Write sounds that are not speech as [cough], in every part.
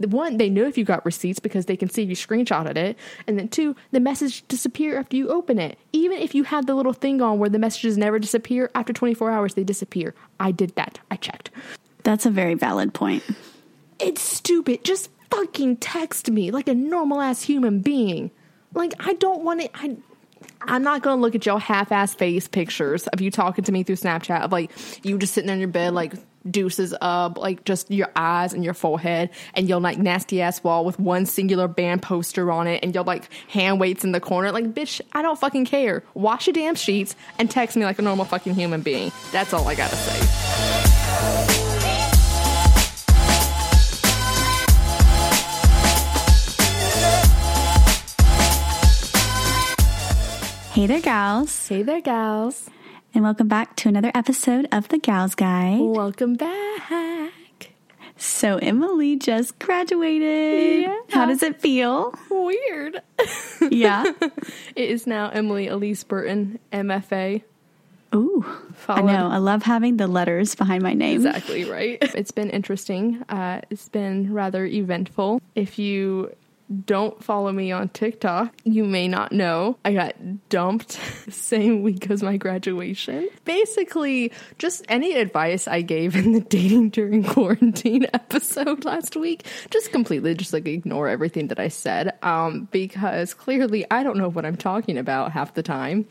One, they know if you got receipts because they can see if you screenshotted it. And then two, the message disappear after you open it. Even if you have the little thing on where the messages never disappear, after 24 hours they disappear. I did that. I checked. That's a very valid point. It's stupid. Just fucking text me like a normal ass human being. Like I don't want it. I I'm not gonna look at your half ass face pictures of you talking to me through Snapchat of like you just sitting on your bed like deuces up, like just your eyes and your forehead and your like nasty ass wall with one singular band poster on it and your like hand weights in the corner. Like, bitch, I don't fucking care. Wash your damn sheets and text me like a normal fucking human being. That's all I gotta say. Hey there, gals, Hey there, gals. And welcome back to another episode of The Gals Guide. Welcome back. So, Emily just graduated. Yeah. How does it feel? Weird. Yeah. [laughs] It is now Emily Aleece Burton, MFA. Ooh, I know. I love having the letters behind my name. Exactly right. [laughs] It's been interesting. Uh, it's been rather eventful. If you don't follow me on TikTok, you may not know I got dumped [laughs] same week as my graduation. Basically, just any advice I gave in the [laughs] dating during quarantine [laughs] episode last week, just completely just like ignore everything that I said. Um, because clearly I don't know what I'm talking about half the time.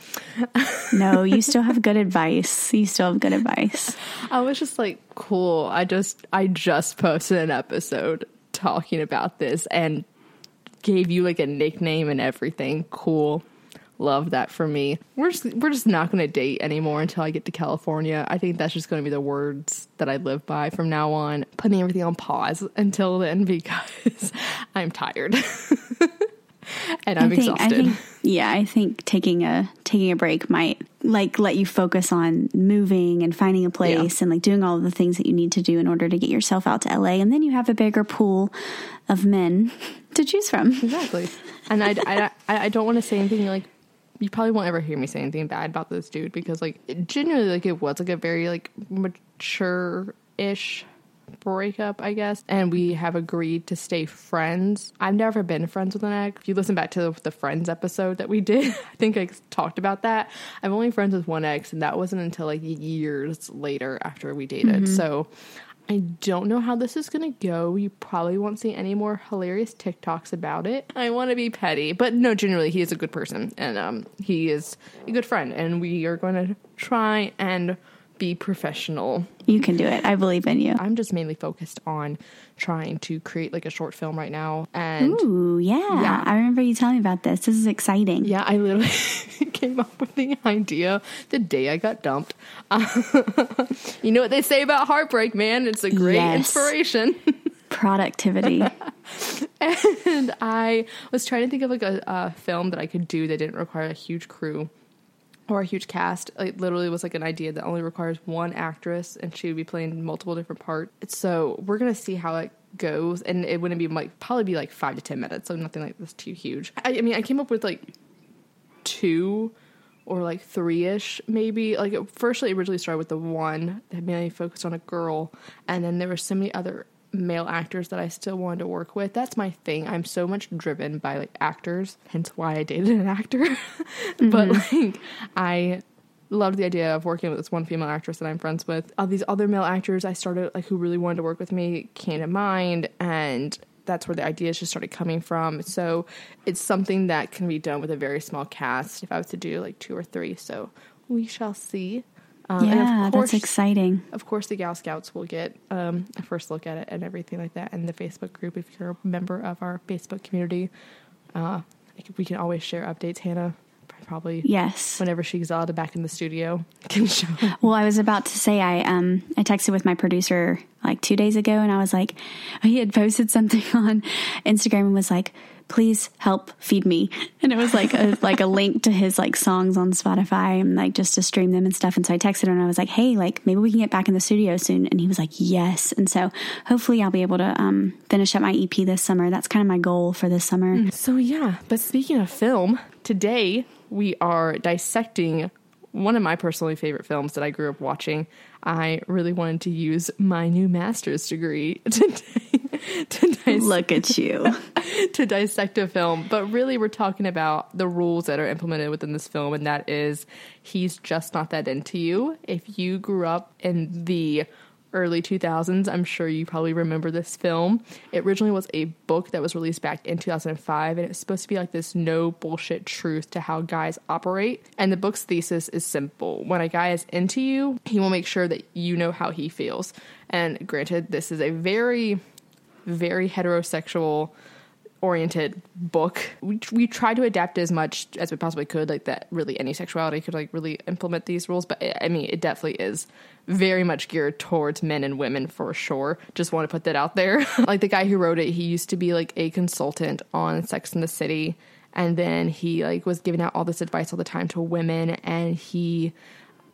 No, you still have good advice. You still have good advice. I was just like, cool. I just I just posted an episode talking about this and gave you like a nickname and everything. Cool. Love that for me. We're just we're just not going to date anymore until I get to California. I think that's just going to be the words that I live by from now on. Putting everything on pause until then because [laughs] I'm tired. [laughs] [laughs] and I'm I think, exhausted. I think, yeah, I think taking a taking a break might like let you focus on moving and finding a place and like doing all of the things that you need to do in order to get yourself out to LA, and then you have a bigger pool of men [laughs] to choose from. Exactly. And I, I, I, I don't want to say anything like you probably won't ever hear me say anything bad about this dude because like genuinely like it was like a very like mature ish breakup, I guess. And we have agreed to stay friends. I've never been friends with an ex. If you listen back to the Friends episode that we did, [laughs] I think I talked about that. I'm only friends with one ex, and that wasn't until like years later after we dated. So I don't know how this is to go. You probably won't see any more hilarious TikToks about it. I want to be petty, but no, generally, he is a good person and um, he is a good friend, and we are going to try and be professional. You can do it. I believe in you. I'm just mainly focused on trying to create like a short film right now, and Ooh, yeah. Yeah. I remember you telling me about this. This is exciting. yeah, I literally [laughs] came up with the idea the day I got dumped. [laughs] you know what they say about heartbreak, man? It's a great Yes. inspiration. [laughs] Productivity. and I was trying to think of like a, a film that I could do that didn't require a huge crew or a huge cast. It literally was like an idea that only requires one actress, and she would be playing multiple different parts. So we're gonna see how it goes, and it wouldn't be like probably be like five to ten minutes, so nothing like this too huge. I, I mean, I came up with like two or like three ish maybe. Like it firstly originally started with the one that mainly focused on a girl, and then there were so many other male actors that I still wanted to work with. That's my thing. I'm so much driven by like actors, hence why I dated an actor. [laughs] but mm-hmm. like I loved the idea of working with this one female actress that I'm friends with. All these other male actors I started like who really wanted to work with me came to mind and that's where the ideas just started coming from. So it's something that can be done with a very small cast if I was to do like two or three. So we shall see. Um, yeah, course- that's exciting. of course, the Gal Scouts will get um, a first look at it and everything like that. And the Facebook group, if you're a member of our Facebook community, uh, we can always share updates. Hannah probably Yes. whenever she's out back in the studio [laughs] can show. Well, I was about to say I um I texted with my producer like two days ago, and I was like, he had posted something [laughs] on Instagram and was like, "Please help feed me," [laughs] and it was like a like a link to his like songs on Spotify and like just to stream them and stuff. And so I texted him and I was like, "Hey, like maybe we can get back in the studio soon," and he was like, "Yes." And so hopefully I'll be able to um finish up my EP this summer. That's kind of my goal for this summer. So yeah, but speaking of film, today we are dissecting one of my personally favorite films that I grew up watching. I really wanted to use my new master's degree [laughs] to dissect Look at you. [laughs] to dissect a film, but really we're talking about the rules that are implemented within this film, and that is he's just not that into you. If you grew up in the early 2000s, I'm sure you probably remember this film. It originally was a book that was released back in 2005, and it's supposed to be like this no bullshit truth to how guys operate. And the book's thesis is simple when a guy is into you, he will make sure that you know how he feels. And granted, this is a very very heterosexual oriented book. We we tried to adapt as much as we possibly could, like that. Really, any sexuality could like really implement these rules. But I mean, it definitely is very much geared towards men and women for sure. Just want to put that out there. [laughs] like the guy who wrote it, he used to be like a consultant on Sex in the City, and then he like was giving out all this advice all the time to women, and he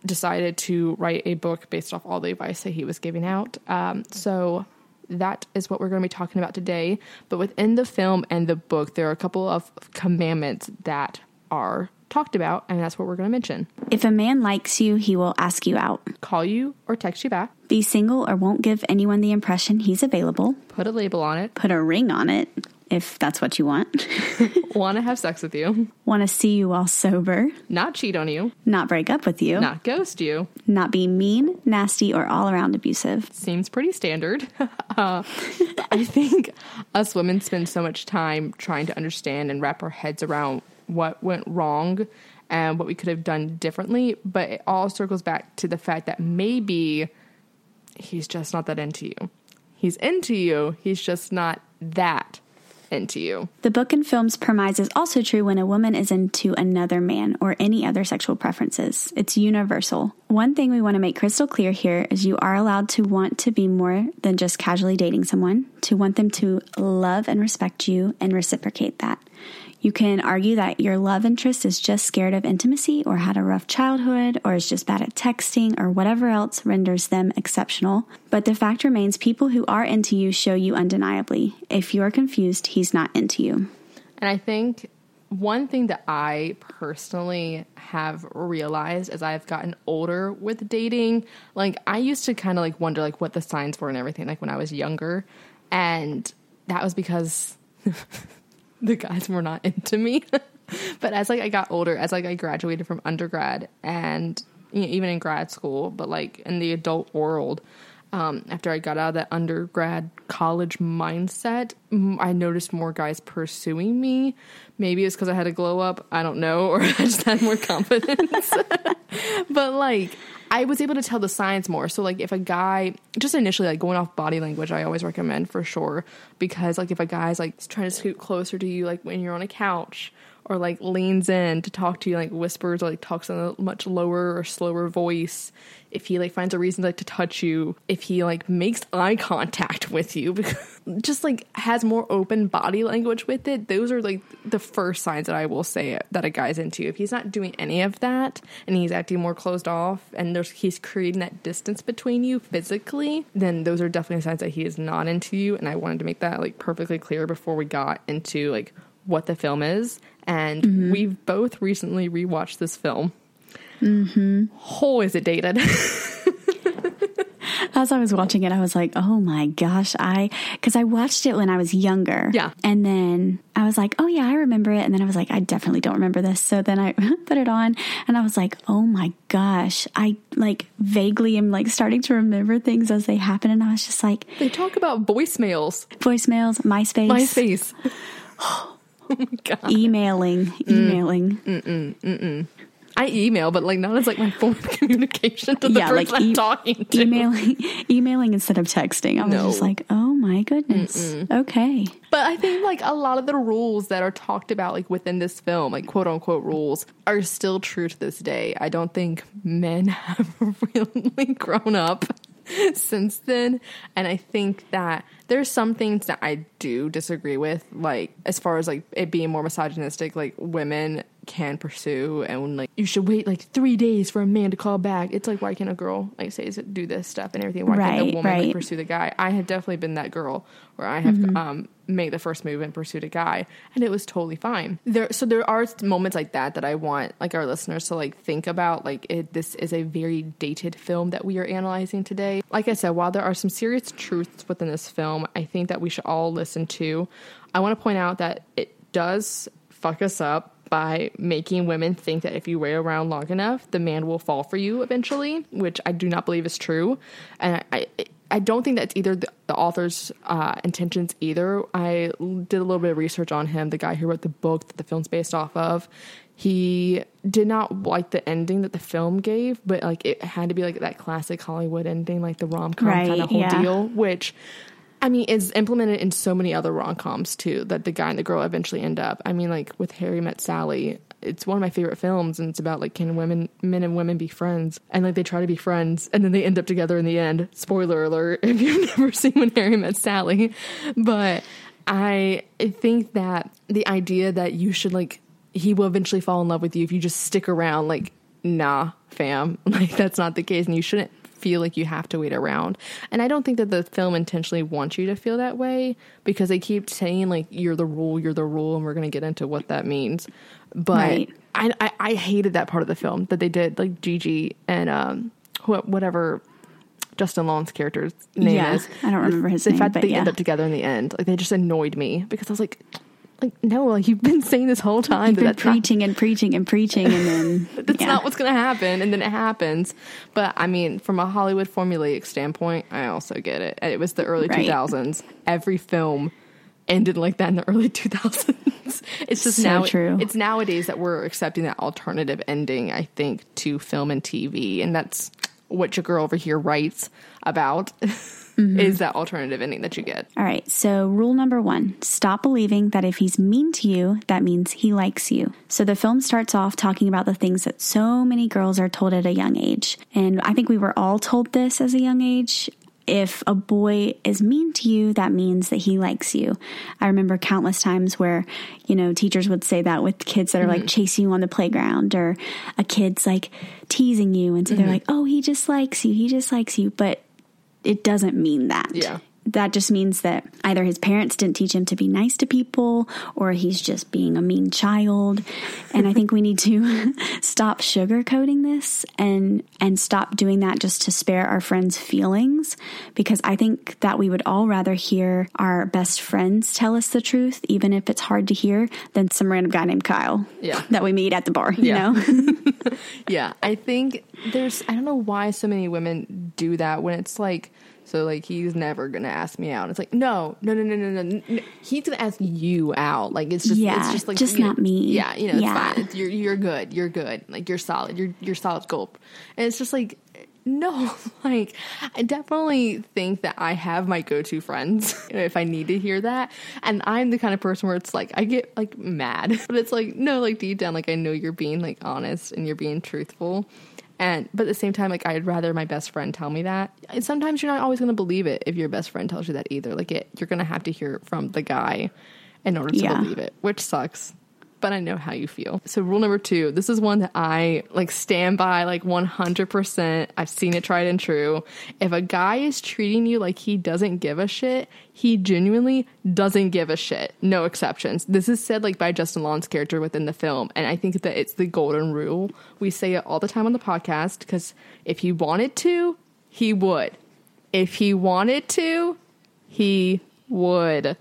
decided to write a book based off all the advice that he was giving out. Um, so that is what we're going to be talking about today. But within the film and the book, there are a couple of commandments that are talked about, and that's what we're going to mention. If a man likes you, he will ask you out. Call you or text you back, Be single or won't give anyone the impression he's available. put a label on it, Put a ring on it if that's what you want. [laughs] want to have sex with you, want to see you all sober. not cheat on you, Not break up with you. not ghost you. Not be mean, nasty, or all around abusive. Seems pretty standard. uh, [laughs] I think us women spend so much time trying to understand and wrap our heads around what went wrong and what we could have done differently. But it all circles back to the fact that maybe he's just not that into you. He's into you, he's just not that into you. The book and film's premise is also true when a woman is into another man or any other sexual preferences. It's universal. One thing we want to make crystal clear here is you are allowed to want to be more than just casually dating someone, to want them to love and respect you and reciprocate that. You can argue that your love interest is just scared of intimacy or had a rough childhood or is just bad at texting or whatever else renders them exceptional. But the fact remains people who are into you show you undeniably. If you are confused, he's not into you. And I think one thing that I personally have realized as I've gotten older with dating, like I used to kind of like wonder like what the signs were and everything like when I was younger, and that was because [laughs] [laughs] the guys were not into me. [laughs] but as like I got older, as like I graduated from undergrad and you know, even in grad school, but like in the adult world, um, after I got out of that undergrad college mindset, I noticed more guys pursuing me. Maybe it's because I had a glow up. I don't know, [laughs] or I just had more confidence. but like, I was able to tell the signs more. So like, if a guy just initially like going off body language, I always recommend for sure because like if a guy's like trying to scoot closer to you, like when you're on a couch or like leans in to talk to you, like whispers or like talks in a much lower or slower voice. If he like finds a reason like to touch you, if he like makes eye contact with you, [laughs] just like has more open body language with it, those are like the first signs that I will say that a guy's into. If he's not doing any of that and he's acting more closed off and there's he's creating that distance between you physically, then those are definitely signs that he is not into you. And I wanted to make that like perfectly clear before we got into like what the film is. And Mm-hmm. we've both recently rewatched this film. Mm-hmm. Oh, is it dated? [laughs] As I was watching it, I was like, oh my gosh, I, because I watched it when I was younger. Yeah. And then I was like, oh yeah, I remember it. And then I was like, I definitely don't remember this. So then I [laughs] put it on and I was like, oh my gosh, I like vaguely am like starting to remember things as they happen. And I was just like, they talk about voicemails. voicemails, MySpace, MySpace. [gasps] [laughs] oh my god. emailing, emailing. I email, but like not as like my form of [laughs] communication to the Yeah, person like I'm e- talking to. emailing [laughs] emailing instead of texting. I was No. just like, oh my goodness. Okay. But I think like a lot of the rules that are talked about like within this film, like quote unquote rules, are still true to this day. I don't think men [laughs] have really grown up since then. And I think that there's some things that I do disagree with, like as far as like it being more misogynistic, like women can pursue and like you should wait like three days for a man to call back. It's like why can't a girl like say do this stuff and everything? Why can't Right, a woman like pursue the guy? I have definitely been that girl where I have Mm-hmm. um made the first move and pursued a guy and it was totally fine. There so there are moments like that that I want like our listeners to like think about like it, this is a very dated film that we are analyzing today. Like I said, while there are some serious truths within this film, I think that we should all listen to. I want to point out that it does fuck us up by making women think that if you wait around long enough, the man will fall for you eventually, which I do not believe is true. And I, I, I don't think that's either the, the author's uh, intentions either. I did a little bit of research on him, the guy who wrote the book that the film's based off of. He did not like the ending that the film gave, but like it had to be like that classic Hollywood ending, like the rom com Right, kind of whole yeah. deal, which I mean, it's implemented in so many other rom coms too. That the guy and the girl eventually end up. I mean, like with Harry Met Sally, it's one of my favorite films, and it's about like can women, men and women be friends, and like they try to be friends, and then they end up together in the end. Spoiler alert [laughs] if you've never seen When Harry Met Sally, but I think that the idea that you should like he will eventually fall in love with you if you just stick around, like nah, fam, [laughs] like that's not the case, and you shouldn't feel like you have to wait around. And I don't think that the film intentionally wants you to feel that way because they keep saying like you're the rule, you're the rule, and we're gonna get into what that means. But Right. I, I I hated that part of the film that they did like Gigi and um wh- whatever Justin Long's character's name Yeah, is. I don't remember his the name, fact but that they end up together in the end, like they just annoyed me because I was like, like no, like you've been saying this whole time You've that been that's not preaching and preaching and preaching, and then [laughs] that's yeah. not what's going to happen and then it happens but i mean from a hollywood formulaic standpoint i also get it it was the early Right. 2000s every film ended like that in the early 2000s [laughs] it's just So now true. it's nowadays that we're accepting that alternative ending i think to film and tv and that's what your girl over here writes about [laughs] Mm-hmm. is that alternative ending that you get All right, so rule number one stop believing that if he's mean to you, that means he likes you. So the film starts off talking about the things that so many girls are told at a young age. And I think we were all told this as a young age. If a boy is mean to you, that means that he likes you. I remember countless times where, you know, teachers would say that with kids that are like chasing you on the playground or a kid's like teasing you. And so they're like, oh, he just likes you. He just likes you. But it doesn't mean that. Yeah. That just means that either his parents didn't teach him to be nice to people or he's just being a mean child. And I think we need to [laughs] stop sugarcoating this and and stop doing that just to spare our friends' feelings because I think that we would all rather hear our best friends tell us the truth even if it's hard to hear than some random guy named Kyle Yeah. that we meet at the bar, you Yeah. know. [laughs] Yeah, I think there's I don't know why so many women do that when it's like so like he's never gonna ask me out. It's like no, no, no, no, no, no. no. He's gonna ask you out. Like it's just Yeah, it's just like just you know, not me. Yeah, you know, Yeah. fine. It's, you're you're good. You're good. Like you're solid. You're you're solid gold. And it's just like no, [laughs] like I definitely think that I have my go-to friends [laughs] if I need to hear that, and I'm the kind of person where it's like I get like mad, [laughs] but it's like no, like deep down, like I know you're being like honest and you're being truthful, and but at the same time, like I'd rather my best friend tell me that. And sometimes you're not always going to believe it if your best friend tells you that either. Like it, you're going to have to hear it from the guy in order to Yeah. believe it, which sucks but I know how you feel. So rule number two, this is one that I like stand by like 100%. I've seen it tried and true. If a guy is treating you like he doesn't give a shit, he genuinely doesn't give a shit. No exceptions. This is said like by Justin Long's character within the film. And I think that it's the golden rule. We say it all the time on the podcast because if he wanted to, he would. If he wanted to, he would.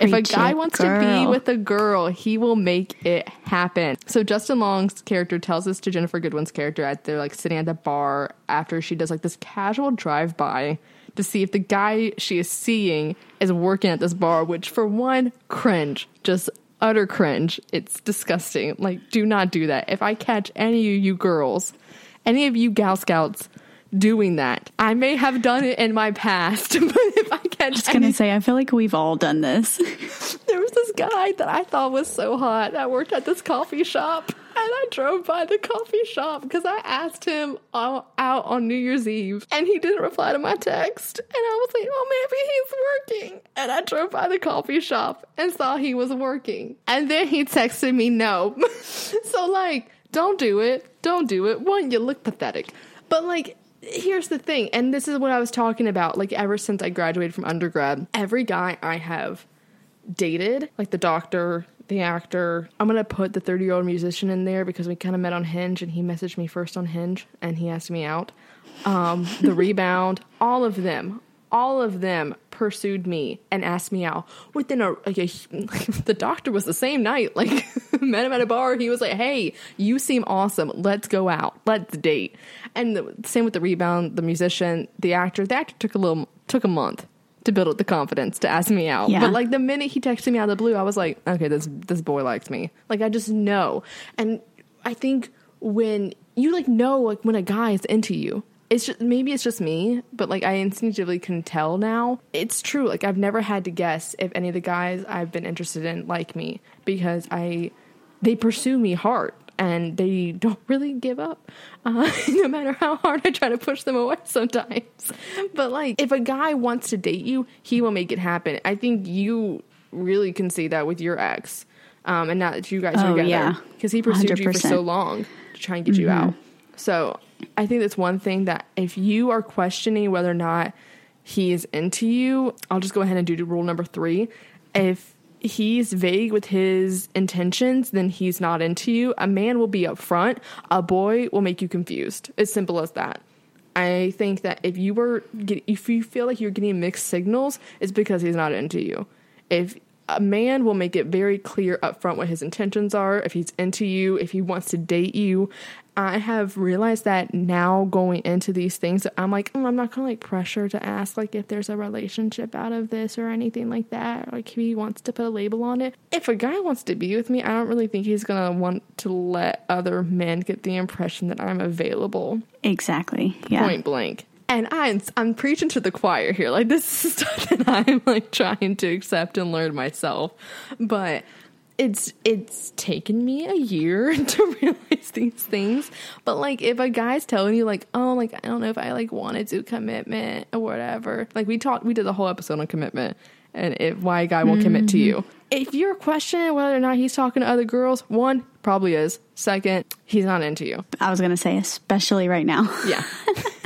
If a guy it, wants to be with a girl, he will make it happen. So Justin Long's character tells this to Ginnifer Goodwin's character at they're like sitting at the bar after she does like this casual drive by to see if the guy she is seeing is working at this bar, which for one, cringe. Just utter cringe. It's disgusting. Like, do not do that. If I catch any of you girls, any of you Gal Scouts doing that, I may have done it in my past, [laughs] but if I catch I was going to say, I feel like we've all done this. [laughs] there was this guy that I thought was so hot that worked at this coffee shop. And I drove by the coffee shop because I asked him uh, out on New Year's Eve and he didn't reply to my text. And I was like, oh, maybe he's working. And I drove by the coffee shop and saw he was working. And then he texted me no. [laughs] so, like, don't do it. Don't do it. One, you look pathetic. But, like, here's the thing. And this is what I was talking about. Like, ever since I graduated from undergrad, every guy I have dated, like the doctor, the actor. I'm gonna put the 30 year old musician in there because we kind of met on Hinge and he messaged me first on Hinge and he asked me out. Um, the [laughs] rebound, all of them, all of them pursued me and asked me out within a, like a [laughs] the doctor was the same night like [laughs] met him at a bar he was like hey you seem awesome let's go out let's date and the, same with the rebound the musician the actor the actor took a little took a month to build up the confidence to ask me out. Yeah. But like the minute he texted me out of the blue, I was like, okay, this this boy likes me. Like I just know. And I think when you like know like when a guy is into you, it's just maybe it's just me, but like I instinctively can tell now. It's true. Like I've never had to guess if any of the guys I've been interested in like me because I they pursue me hard and they don't [laughs] really give up, uh, [laughs] no matter how hard I try to push them away [laughs] sometimes. But like, if a guy wants to date you, he will make it happen. I think you really can see that with your ex, um, and now that you guys are Oh, together, yeah. because he pursued you for so long to try and get you out. So I think that's one thing that if you are questioning whether or not he is into you, I'll just go ahead and do rule number three. If he's vague with his intentions, then he's not into you. A man will be upfront. A boy will make you confused. As simple as that. I think that if you were if you feel like you're getting mixed signals, it's because he's not into you. If a man will make it very clear upfront what his intentions are, if he's into you, if he wants to date you. I have realized that now going into these things, I'm like, "Mm, I'm not gonna like pressure to ask like if there's a relationship out of this or anything like that. Like if he wants to put a label on it. If a guy wants to be with me, I don't really think he's gonna want to let other men get the impression that I'm available Exactly. Yeah. point blank. And I'm I'm preaching to the choir here. Like this is [laughs] stuff that I'm like trying to accept and learn myself. But it's it's taken me a year [laughs] to realize these things. But like if a guy's telling you like, oh like I don't know if I like wanted to commitment or whatever. Like we talked we did the whole episode on commitment and if why a guy won't commit to you. Mm-hmm. If you're questioning whether or not he's talking to other girls, one, probably is. Second, he's not into you. I was going to say, especially right now. Yeah. [laughs]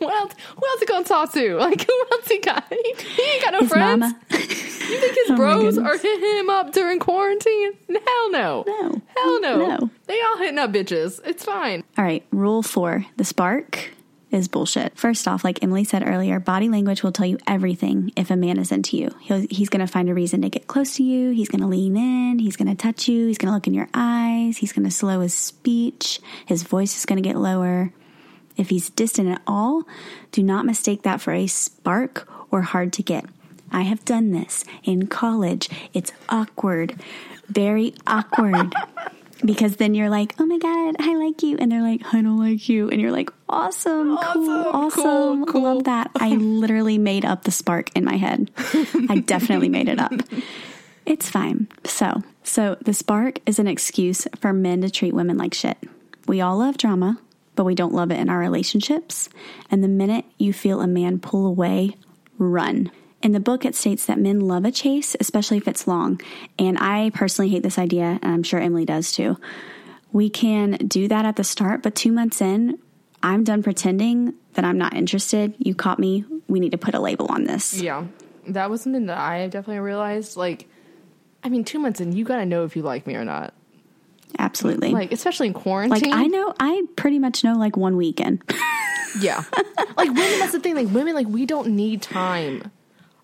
[laughs] what else? Who else he gonna talk to? [laughs] Like who else he got? He, he ain't got no His friends. mama. You think his [laughs] Oh bros are hitting him up during quarantine? Hell no. No. Hell no. No. They all hitting up bitches. It's fine. All right, rule four the spark is bullshit. First off, like Emily said earlier, body language will tell you everything if a man is into you. He'll, he's going to find a reason to get close to you. He's going to lean in. He's going to touch you. He's going to look in your eyes. He's going to slow his speech. His voice is going to get lower. If he's distant at all, do not mistake that for a spark or hard to get. I have done this in college. It's awkward, very awkward. [laughs] Because then you're like, oh my God, I like you. And they're like, I don't like you. And you're like, awesome, cool, Awesome, awesome. cool, cool. Love that. I [laughs] literally made up the spark in my head. I definitely made it up. [laughs] It's fine. So, so the spark is an excuse for men to treat women like shit. We all love drama, but we don't love it in our relationships. And the minute you feel a man pull away, run. In the book, it states that men love a chase, especially if it's long. And I personally hate this idea, and I'm sure Emily does too. We can do that at the start, but two months in, I'm done pretending that I'm not interested. You caught me. We need to put a label on this. Yeah. That was something that I definitely realized. Like, I mean, two months in, you gotta know if you like me or not. Absolutely. Like, especially in quarantine. Like. I know, I pretty much know like one weekend. [laughs] Yeah. like women, that's the thing. Like women, like we don't need time.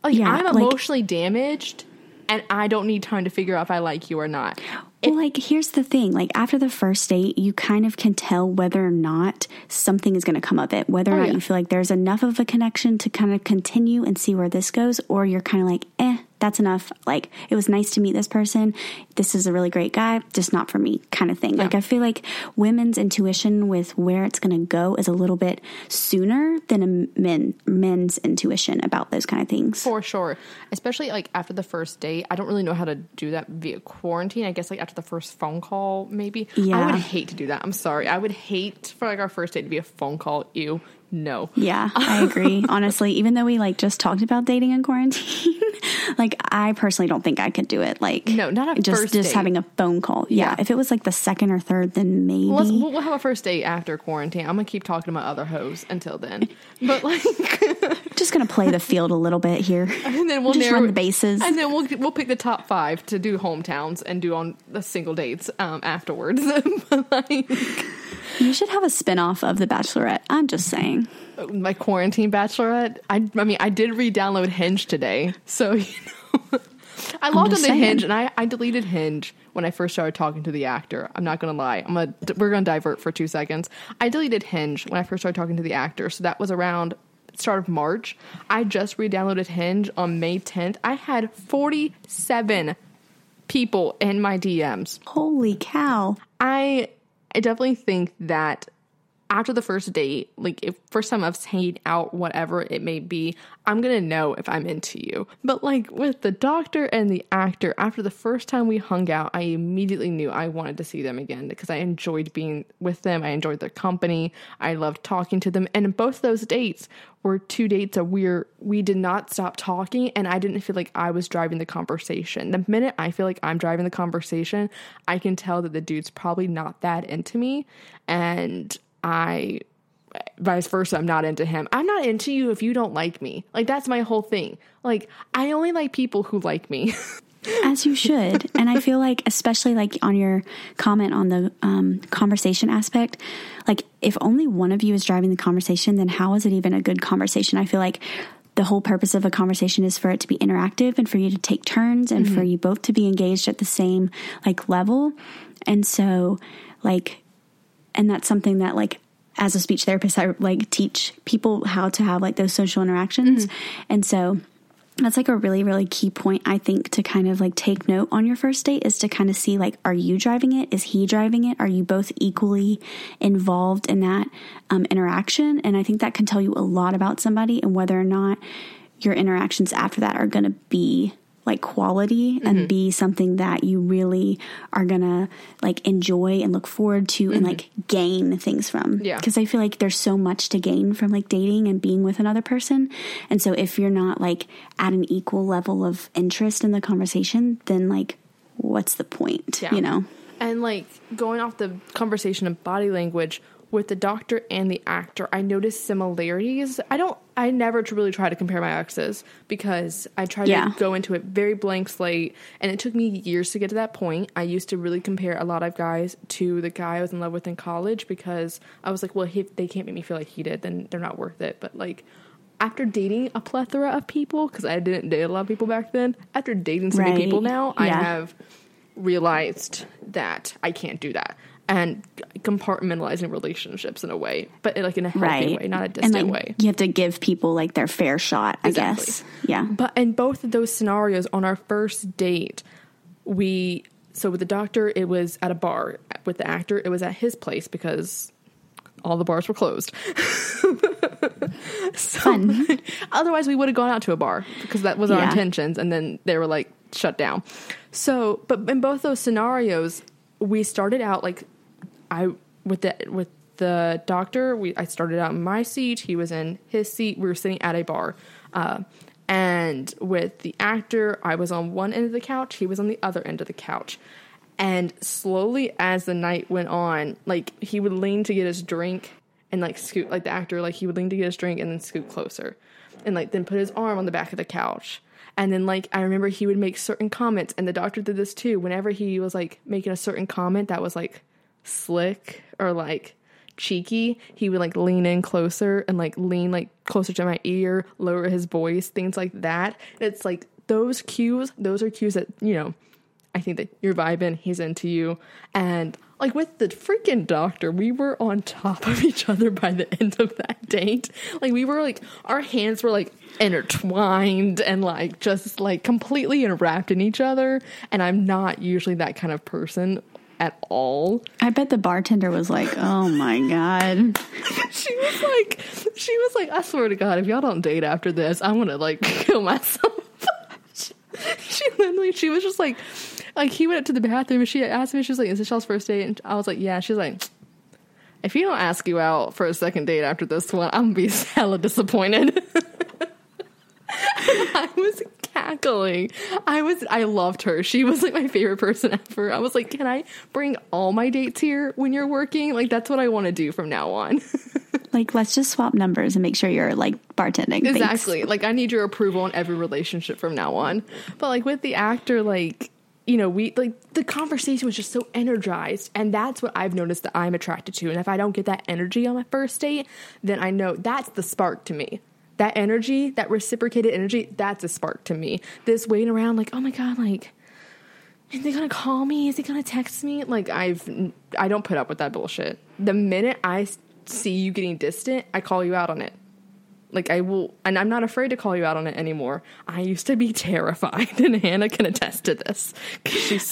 Like Yeah, I'm like- emotionally damaged, and I don't need time to figure out if I like you or not. well, like here's the thing: like after the first date, you kind of can tell whether or not something is going to come of it. Whether or Oh, not yeah. you feel like there's enough of a connection to kind of continue and see where this goes, or you're kind of like, eh, that's enough. Like, it was nice to meet this person. This is a really great guy, just not for me, kind of thing. Like, I feel like women's intuition with where it's going to go is a little bit sooner than a men men's intuition about those kind of things. For sure. Especially like after the first date. I don't really know how to do that via quarantine. I guess like after the first phone call, maybe. Yeah. I would hate to do that. I'm sorry. I would hate for like our first date to be a phone call. Ew. No. Yeah, I agree. [laughs] Honestly, even though we like just talked about dating in quarantine, [laughs] like I personally don't think I could do it. Like No, not a just first just date. having a phone call. Yeah. Yeah. if it was like the second or third, then maybe. We'll we'll have a first date after quarantine. I'm gonna keep talking to my other hoes until then. [laughs] But like, just gonna play the field a little bit here. and then we'll Just narrow run the bases. and then we'll we'll pick the top five to do hometowns and do on the single dates um, afterwards. but like, You should have a spin-off of The Bachelorette. I'm just saying. my quarantine bachelorette. I, I mean, I did re-download Hinge today, so [laughs] you know, I logged onto saying. Hinge and I, I deleted Hinge when I first started talking to the actor. I'm not gonna lie. I'm gonna we're gonna divert for two seconds. I deleted Hinge when I first started talking to the actor, so that was around start of March. I just re-downloaded Hinge on May 10th. I had 47 people in my DMs. Holy cow. I I definitely think that after the first date, like if first time I've hanging out, whatever it may be, I'm gonna know if I'm into you. But like with the doctor and the actor, after the first time we hung out, I immediately knew I wanted to see them again because I enjoyed being with them. I enjoyed their company. I loved talking to them. And both those dates were two dates that we're we did not stop talking and I didn't feel like I was driving the conversation. The minute I feel like I'm driving the conversation, I can tell that the dude's probably not that into me and I vice versa I'm not into him. I'm not into you if you don't like me. Like that's my whole thing. Like I only like people who like me. [laughs] As you should. and I feel like, especially like on your comment on the um, conversation aspect, like if only one of you is driving the conversation, then how is it even a good conversation? I feel like the whole purpose of a conversation is for it to be interactive and for you to take turns and for you both to be engaged at the same like level. And so, like, and that's something that like as a speech therapist i like teach people how to have like those social interactions. And so that's like a really really key point i think to kind of like take note on your first date is to kind of see like are you driving it? Is he driving it? Are you both equally involved in that um, interaction? And i think that can tell you a lot about somebody and whether or not your interactions after that are going to be like quality and mm-hmm. be something that you really are gonna like enjoy and look forward to and mm-hmm. like gain things from. Yeah. Because I feel like there's so much to gain from like dating and being with another person. And so if you're not like at an equal level of interest in the conversation, then like what's the point? Yeah. You know? And like going off the conversation of body language with the doctor and the actor, I noticed similarities. I don't, I never really try to compare my exes because I try Yeah. to go into it very blank slate, and it took me years to get to that point. I used to really compare a lot of guys to the guy I was in love with in college because I was like, well, if they can't make me feel like he did, then they're not worth it. But like. After dating a plethora of people, because I didn't date a lot of people back then, after dating so many people now, I have realized that I can't do that and compartmentalizing relationships in a way, but like in a healthy Right. way, not a and distant like way. you have to give people like their fair shot, I Exactly. guess. Yeah. But in both of those scenarios, on our first date, we so with the doctor, it was at a bar. With the actor, it was at his place because all the bars were closed. [laughs] so, Fun. [laughs] otherwise, we would have gone out to a bar because that was our Yeah. intentions, and then they were like shut down. So, but in both those scenarios, we started out like I with the with the doctor. We I started out in my seat. He was in his seat. We were sitting at a bar. Uh, and with the actor, I was on one end of the couch. He was on the other end of the couch. And slowly, as the night went on, like he would lean to get his drink and like scoot, like the actor, like he would lean to get his drink and then scoot closer, and like then put his arm on the back of the couch. And then like I remember he would make certain comments, and the doctor did this too. Whenever he was like making a certain comment that was like slick or like cheeky, he would like lean in closer and like lean like closer to my ear, lower his voice, things like that. It's like those cues, those are cues that, you know, I think that you're vibing. He's into you. And like with the freaking doctor, we were on top of each other by the end of that date. Like we were like, our hands were like intertwined and like just like completely enwrapped in each other. And I'm not usually that kind of person at all. I bet the bartender was like, "Oh my god." [laughs] she was like she was like, "I swear to god, if y'all don't date after this, I'm to like [laughs] kill myself." she, [laughs] she literally she was just like like he went up to the bathroom and she asked me she was like, "Is this y'all's first date?" And I was like, "Yeah." She's like, "If you don't ask you out for a second date after this one, I'm to be hella disappointed." I was cackling. I was I loved her. She was like my favorite person ever. I was like, "Can I bring all my dates here when you're working?" Like that's what I want to do from now on. [laughs] like let's just swap numbers and make sure you're like bartending. Exactly. Thanks. Like I need your approval on every relationship from now on. But like with the actor like you know, we like the conversation was just so energized, and that's what I've noticed that I'm attracted to. And if I don't get that energy on my first date, then I know that's the spark to me that energy, that reciprocated energy, that's a spark to me. This waiting around, like, oh my god, like, is he gonna call me? Is he gonna text me? Like, I've, I don't put up with that bullshit. The minute I see you getting distant, I call you out on it. Like I will, and I'm not afraid to call you out on it anymore. I used to be [laughs] terrified, and Hannah can attest to this.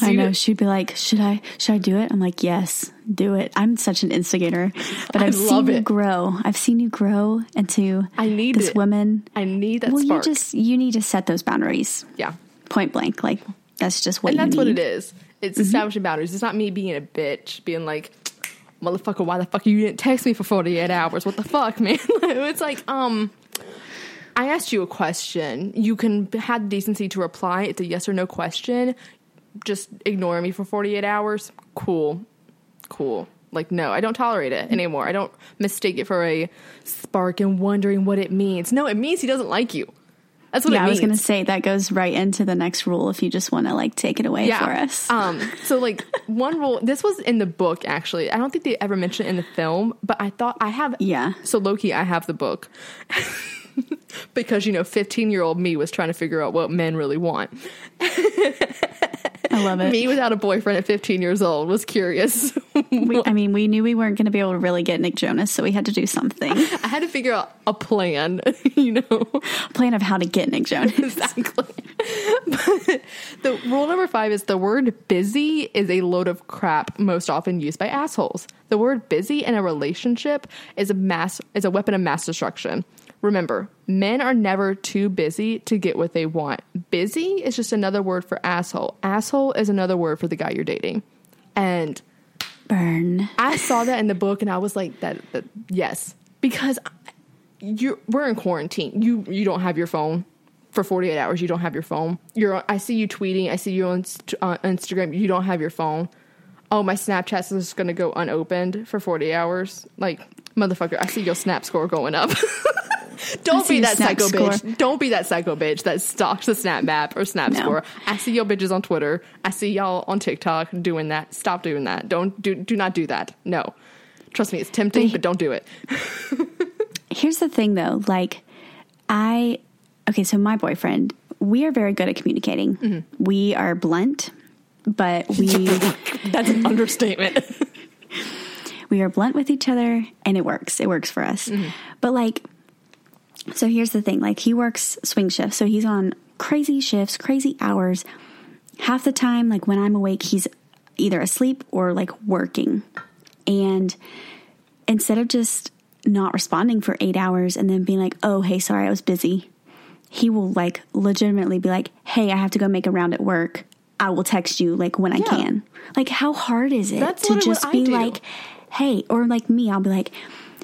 I know it. she'd be like, "Should I? Should I do it?" I'm like, "Yes, do it." I'm such an instigator, but I've seen it. you grow. I've seen you grow into I need this it. woman. I need that. Well, spark. you just you need to set those boundaries. Yeah, point blank. Like that's just what. And that's need. what it is. It's mm-hmm. establishing boundaries. It's not me being a bitch, being like motherfucker, why the fuck you didn't text me for 48 hours? What the fuck, [laughs] man? [laughs] it's like, um, I asked you a question. You can have the decency to reply. It's a yes or no question. Just ignore me for 48 hours. Cool. Cool. Like, no, I don't tolerate it anymore. I don't mistake it for a spark and wondering what it means. No, it means he doesn't like you. That's what yeah, I was going to say that goes right into the next rule if you just want to like take it away yeah. for us. [laughs] Um, so like one rule, this was in the book actually. I don't think they ever mentioned it in the film, but I thought I have. Yeah. So Loki, I have the book. [laughs] because you know 15 year old me was trying to figure out what men really want [laughs] I love it. Me without a boyfriend at 15 years old was curious. [laughs] we, I mean, we knew we weren't going to be able to really get Nick Jonas, so we had to do something. I had to figure out a plan, [laughs] you know, a plan of how to get Nick Jonas. [laughs] exactly. But the rule number five is the word busy is a load of crap most often used by assholes. The word busy in a relationship is a mass is a weapon of mass destruction. Remember, men are never too busy to get what they want. Busy is just another word for asshole. Asshole is another word for the guy you're dating. And burn. I saw that in the book and I was like that, that yes, because you we're in quarantine. You you don't have your phone for 48 hours. You don't have your phone. You're I see you tweeting, I see you on uh, Instagram, you don't have your phone. Oh, my Snapchat is going to go unopened for 40 hours. Like, motherfucker, I see your snap score going up. [laughs] Don't be that psycho score. bitch. Don't be that psycho bitch that stalks the Snap map or Snap no. score. I see your bitches on Twitter. I see y'all on TikTok doing that. Stop doing that. Don't do do not do that. No. Trust me, it's tempting, but, but don't do it. [laughs] here's the thing though, like I okay, so my boyfriend, we are very good at communicating. Mm-hmm. We are blunt, but we [laughs] That's an understatement. We are blunt with each other and it works. It works for us. Mm-hmm. But like so here's the thing like he works swing shifts, so he's on crazy shifts, crazy hours. Half the time, like when I'm awake, he's either asleep or like working. And instead of just not responding for eight hours and then being like, oh, hey, sorry, I was busy, he will like legitimately be like, hey, I have to go make a round at work. I will text you like when yeah. I can. Like, how hard is it That's to just be like, hey, or like me, I'll be like,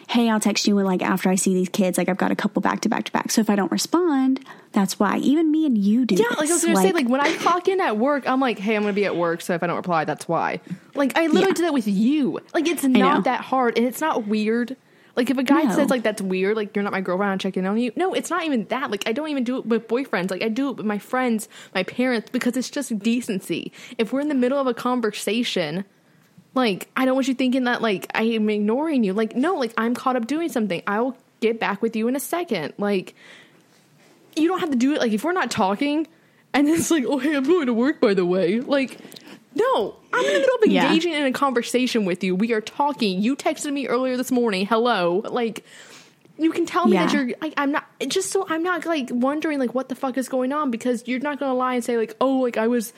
hey, I'll text you like after I see these kids. Like I've got a couple back to back to back. So if I don't respond, that's why. Even me and you do. Yeah, this. like I was gonna like, say, like when I clock in at work, I'm like, hey, I'm gonna be at work. So if I don't reply, that's why. Like I literally yeah. do that with you. Like it's not that hard, and it's not weird. Like if a guy no. says like that's weird, like you're not my girlfriend, I'm checking on you. No, it's not even that. Like I don't even do it with boyfriends. Like I do it with my friends, my parents, because it's just decency. If we're in the middle of a conversation like, I don't want you thinking that like I am ignoring you. Like, no, like I'm caught up doing something. I'll get back with you in a second. Like, you don't have to do it. Like, if we're not talking, And it's like, oh, hey, I'm going to work, by the way. Like, no, I'm in the middle of Yeah. engaging in a conversation with you. We are talking. You texted me earlier this morning. Hello. Like, you can tell me that you're like I'm not just so I'm not like wondering like what the fuck is going on because you're not gonna lie and say like oh like I was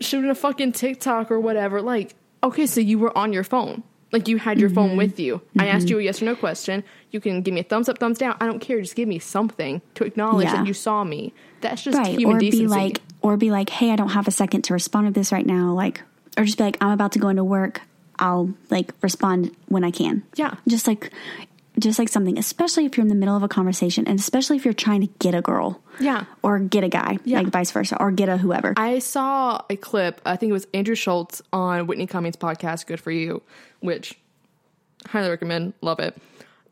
shooting a fucking TikTok or whatever. Like, okay, so you were on your phone. Like you had your Mm-hmm. phone with you. I asked you a yes or no question. You can give me a thumbs up, thumbs down. I don't care. Just give me something to acknowledge Yeah. that you saw me. That's just right human or decency. be like or be like hey i don't have a second to respond to this right now like or just be like i'm about to go into work i'll like respond when i can Yeah. just like just like something especially if you're in the middle of a conversation and especially if you're trying to get a girl Yeah. or get a guy Yeah. like vice versa or get a whoever I saw a clip. I think it was Andrew Schulz on Whitney Cummings' podcast, Good for You, which highly recommend. Love it.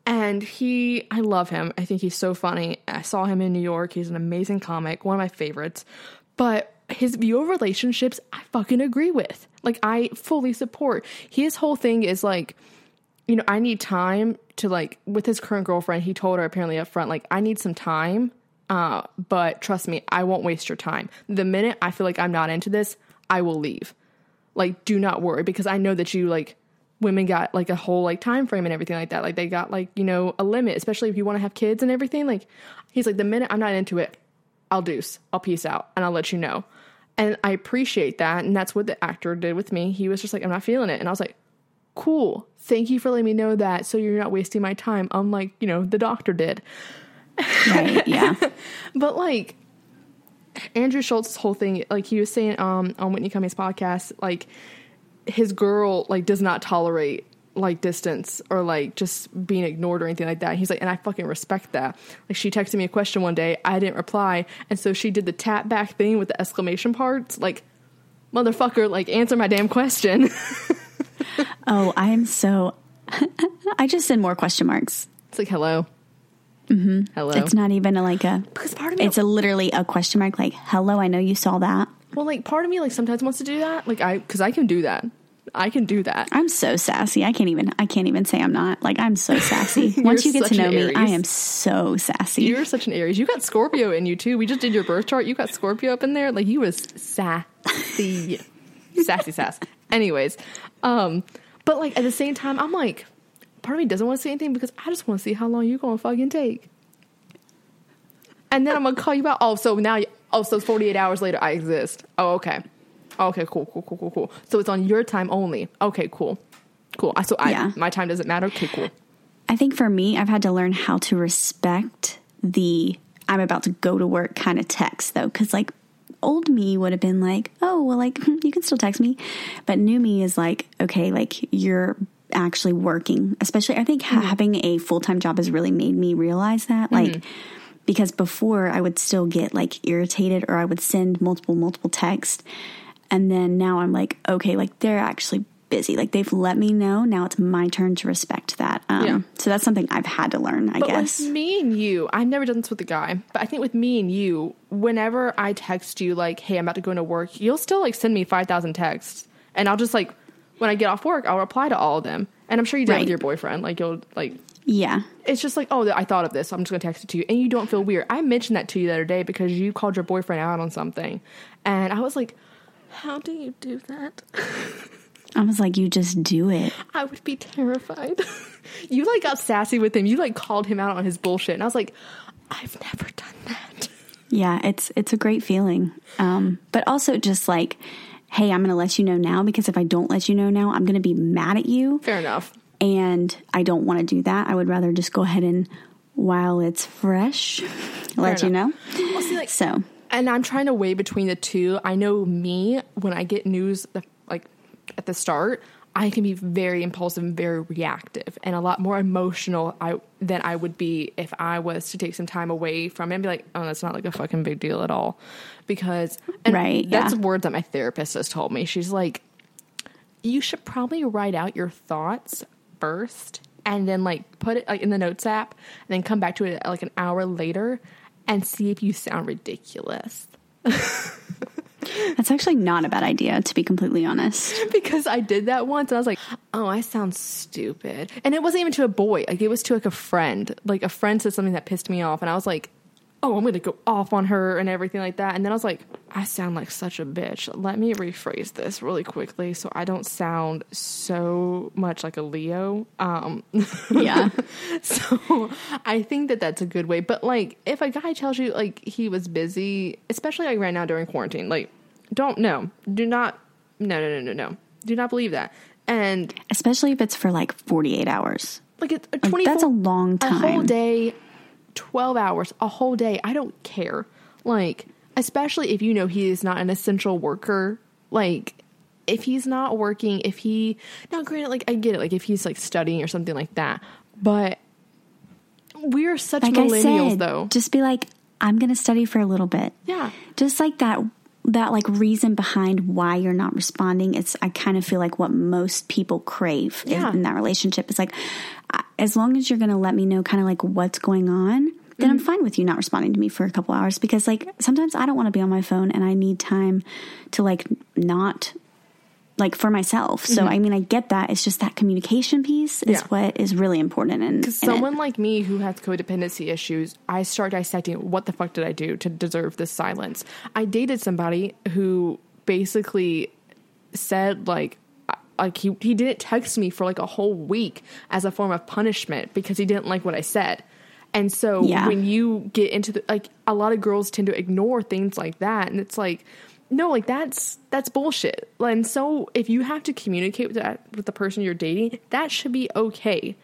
And he, I love him. I think he's so funny. I saw him in New York. He's an amazing comic, one of my favorites. But his view of relationships, I fucking agree with. Like, I fully support. His whole thing is like, you know, I need time to like with his current girlfriend, he told her apparently up front, like, I need some time. Uh, but trust me, I won't waste your time. The minute I feel like I'm not into this, I will leave. Like, do not worry because I know that you like women got like a whole like time frame and everything like that. Like they got like, you know, a limit, especially if you want to have kids and everything. Like he's like, the minute I'm not into it, I'll deuce. I'll peace out and I'll let you know. And I appreciate that. And that's what the actor did with me. He was just like, I'm not feeling it. And I was like, cool. Thank you for letting me know that. So you're not wasting my time, unlike, you know, the doctor did. right yeah [laughs] But like Andrew Schulz's whole thing, like he was saying um on Whitney Cummings' podcast, like his girl like does not tolerate like distance or like just being ignored or anything like that. He's like, and I fucking respect that. Like she texted me a question one day, I didn't reply, and so she did the tap back thing with the exclamation parts, like motherfucker, like answer my damn question. [laughs] oh i am so i just send more question marks it's like hello. Mm-hmm. Hello. it's not even a, like a because part of me it's a literally a question mark like hello i know you saw that well like part of me like sometimes wants to do that. Like I because I can do that. I can do that. I'm so sassy. I can't even. I can't even say I'm not. Like I'm so sassy. [laughs] Once you get to know me, I am so sassy. You're such an Aries. You got Scorpio in you too. We just did your birth chart. You got Scorpio up in there. Like you was sassy, [laughs] sassy sass. Anyways, um, but like at the same time, I'm like, part of me doesn't want to say anything because I just want to see how long you're gonna fucking take. And then I'm gonna call you out. Oh, so now, you, oh, so 48 hours later, I exist. Oh, okay. Okay, cool, cool, cool, cool, cool. So it's on your time only. Okay, cool, cool. I so I Yeah. my time doesn't matter. Okay, cool. I think for me, I've had to learn how to respect the I'm about to go to work kind of text though, because like old me would have been like, oh well, like [laughs] you can still text me, but new me is like, okay, like you're actually working. Especially, I think ha- mm-hmm. having a full time job has really made me realize that, mm-hmm. like. Because before I would still get like irritated or I would send multiple, multiple texts. And then now I'm like, okay, like they're actually busy. Like they've let me know. Now it's my turn to respect that. Um, Yeah. So that's something I've had to learn, I But guess. with me and you, I've never done this with a guy, but I think with me and you, whenever I text you like, "Hey, I'm about to go into work," you'll still like send me five thousand texts, and I'll just like, when I get off work, I'll reply to all of them. And I'm sure you did it with your boyfriend. Like you'll like, yeah. it's just like, oh, I thought of this. So I'm just gonna text it to you, and you don't feel weird. I mentioned that to you the other day because you called your boyfriend out on something, and I was like, how do you do that? [laughs] I was like, you just do it. I would be terrified. [laughs] you like got sassy with him. You like called him out on his bullshit, and I was like, I've never done that. Yeah, it's it's a great feeling. Um, but also just like, hey, I'm going to let you know now because if I don't let you know now, I'm going to be mad at you, Fair enough. and I don't want to do that. I would rather just go ahead and while it's fresh, [laughs] let you know. Well, see, like, So and I'm trying to weigh between the two. I know me when I get news at the start, I can be very impulsive and very reactive and a lot more emotional I, than I would be if I was to take some time away from it and be like, oh, that's not like a fucking big deal at all. Because Right, that's yeah. words that my therapist has told me. She's like, you should probably write out your thoughts first and then like put it like in the notes app and then come back to it like an hour later and see if you sound ridiculous. [laughs] that's actually not a bad idea, to be completely honest. [laughs] because I did that once and I was like, oh, I sound stupid. And it wasn't even to a boy, like it was to like a friend. Like a friend said something that pissed me off and I was like, oh, I'm going to go off on her and everything like that. And then I was like, I sound like such a bitch. Let me rephrase this really quickly so I don't sound so much like a Leo. Um, [laughs] Yeah. so I think that that's a good way. But like, if a guy tells you like he was busy, especially like right now during quarantine, like, don't know. do not, no, no, no, no, no, do not believe that. And Especially if it's for like 48 hours. like it's a Like, that's a long time a whole day 12 hours a whole day. I don't care. Like especially if you know he is not an essential worker. Like if he's not working if he now granted like i get it. Like if he's like studying or something like that. But we're such Like millennials I said, though. just be like, I'm going to study for a little bit. yeah. Just like that that like reason behind why you're not responding it's i kind of feel like what most people crave in- Yeah. in, that relationship. Is like as long as you're going to let me know kind of like what's going on then Mm-hmm. i'm fine with you not responding to me for a couple hours because like sometimes i don't want to be on my phone and i need time to like not like for myself so i mean i get that it's just that communication piece is Mm-hmm. Yeah. what is really important in, in it. someone like me who has codependency issues, I start dissecting what the fuck did I do to deserve this silence. I dated somebody who basically said like like he he didn't text me for like a whole week as a form of punishment because he didn't like what I said. And so Yeah. when you get into the like a lot of girls tend to ignore things like that and it's like no, like that's that's bullshit. And so if you have to communicate with that with the person you're dating, that should be okay.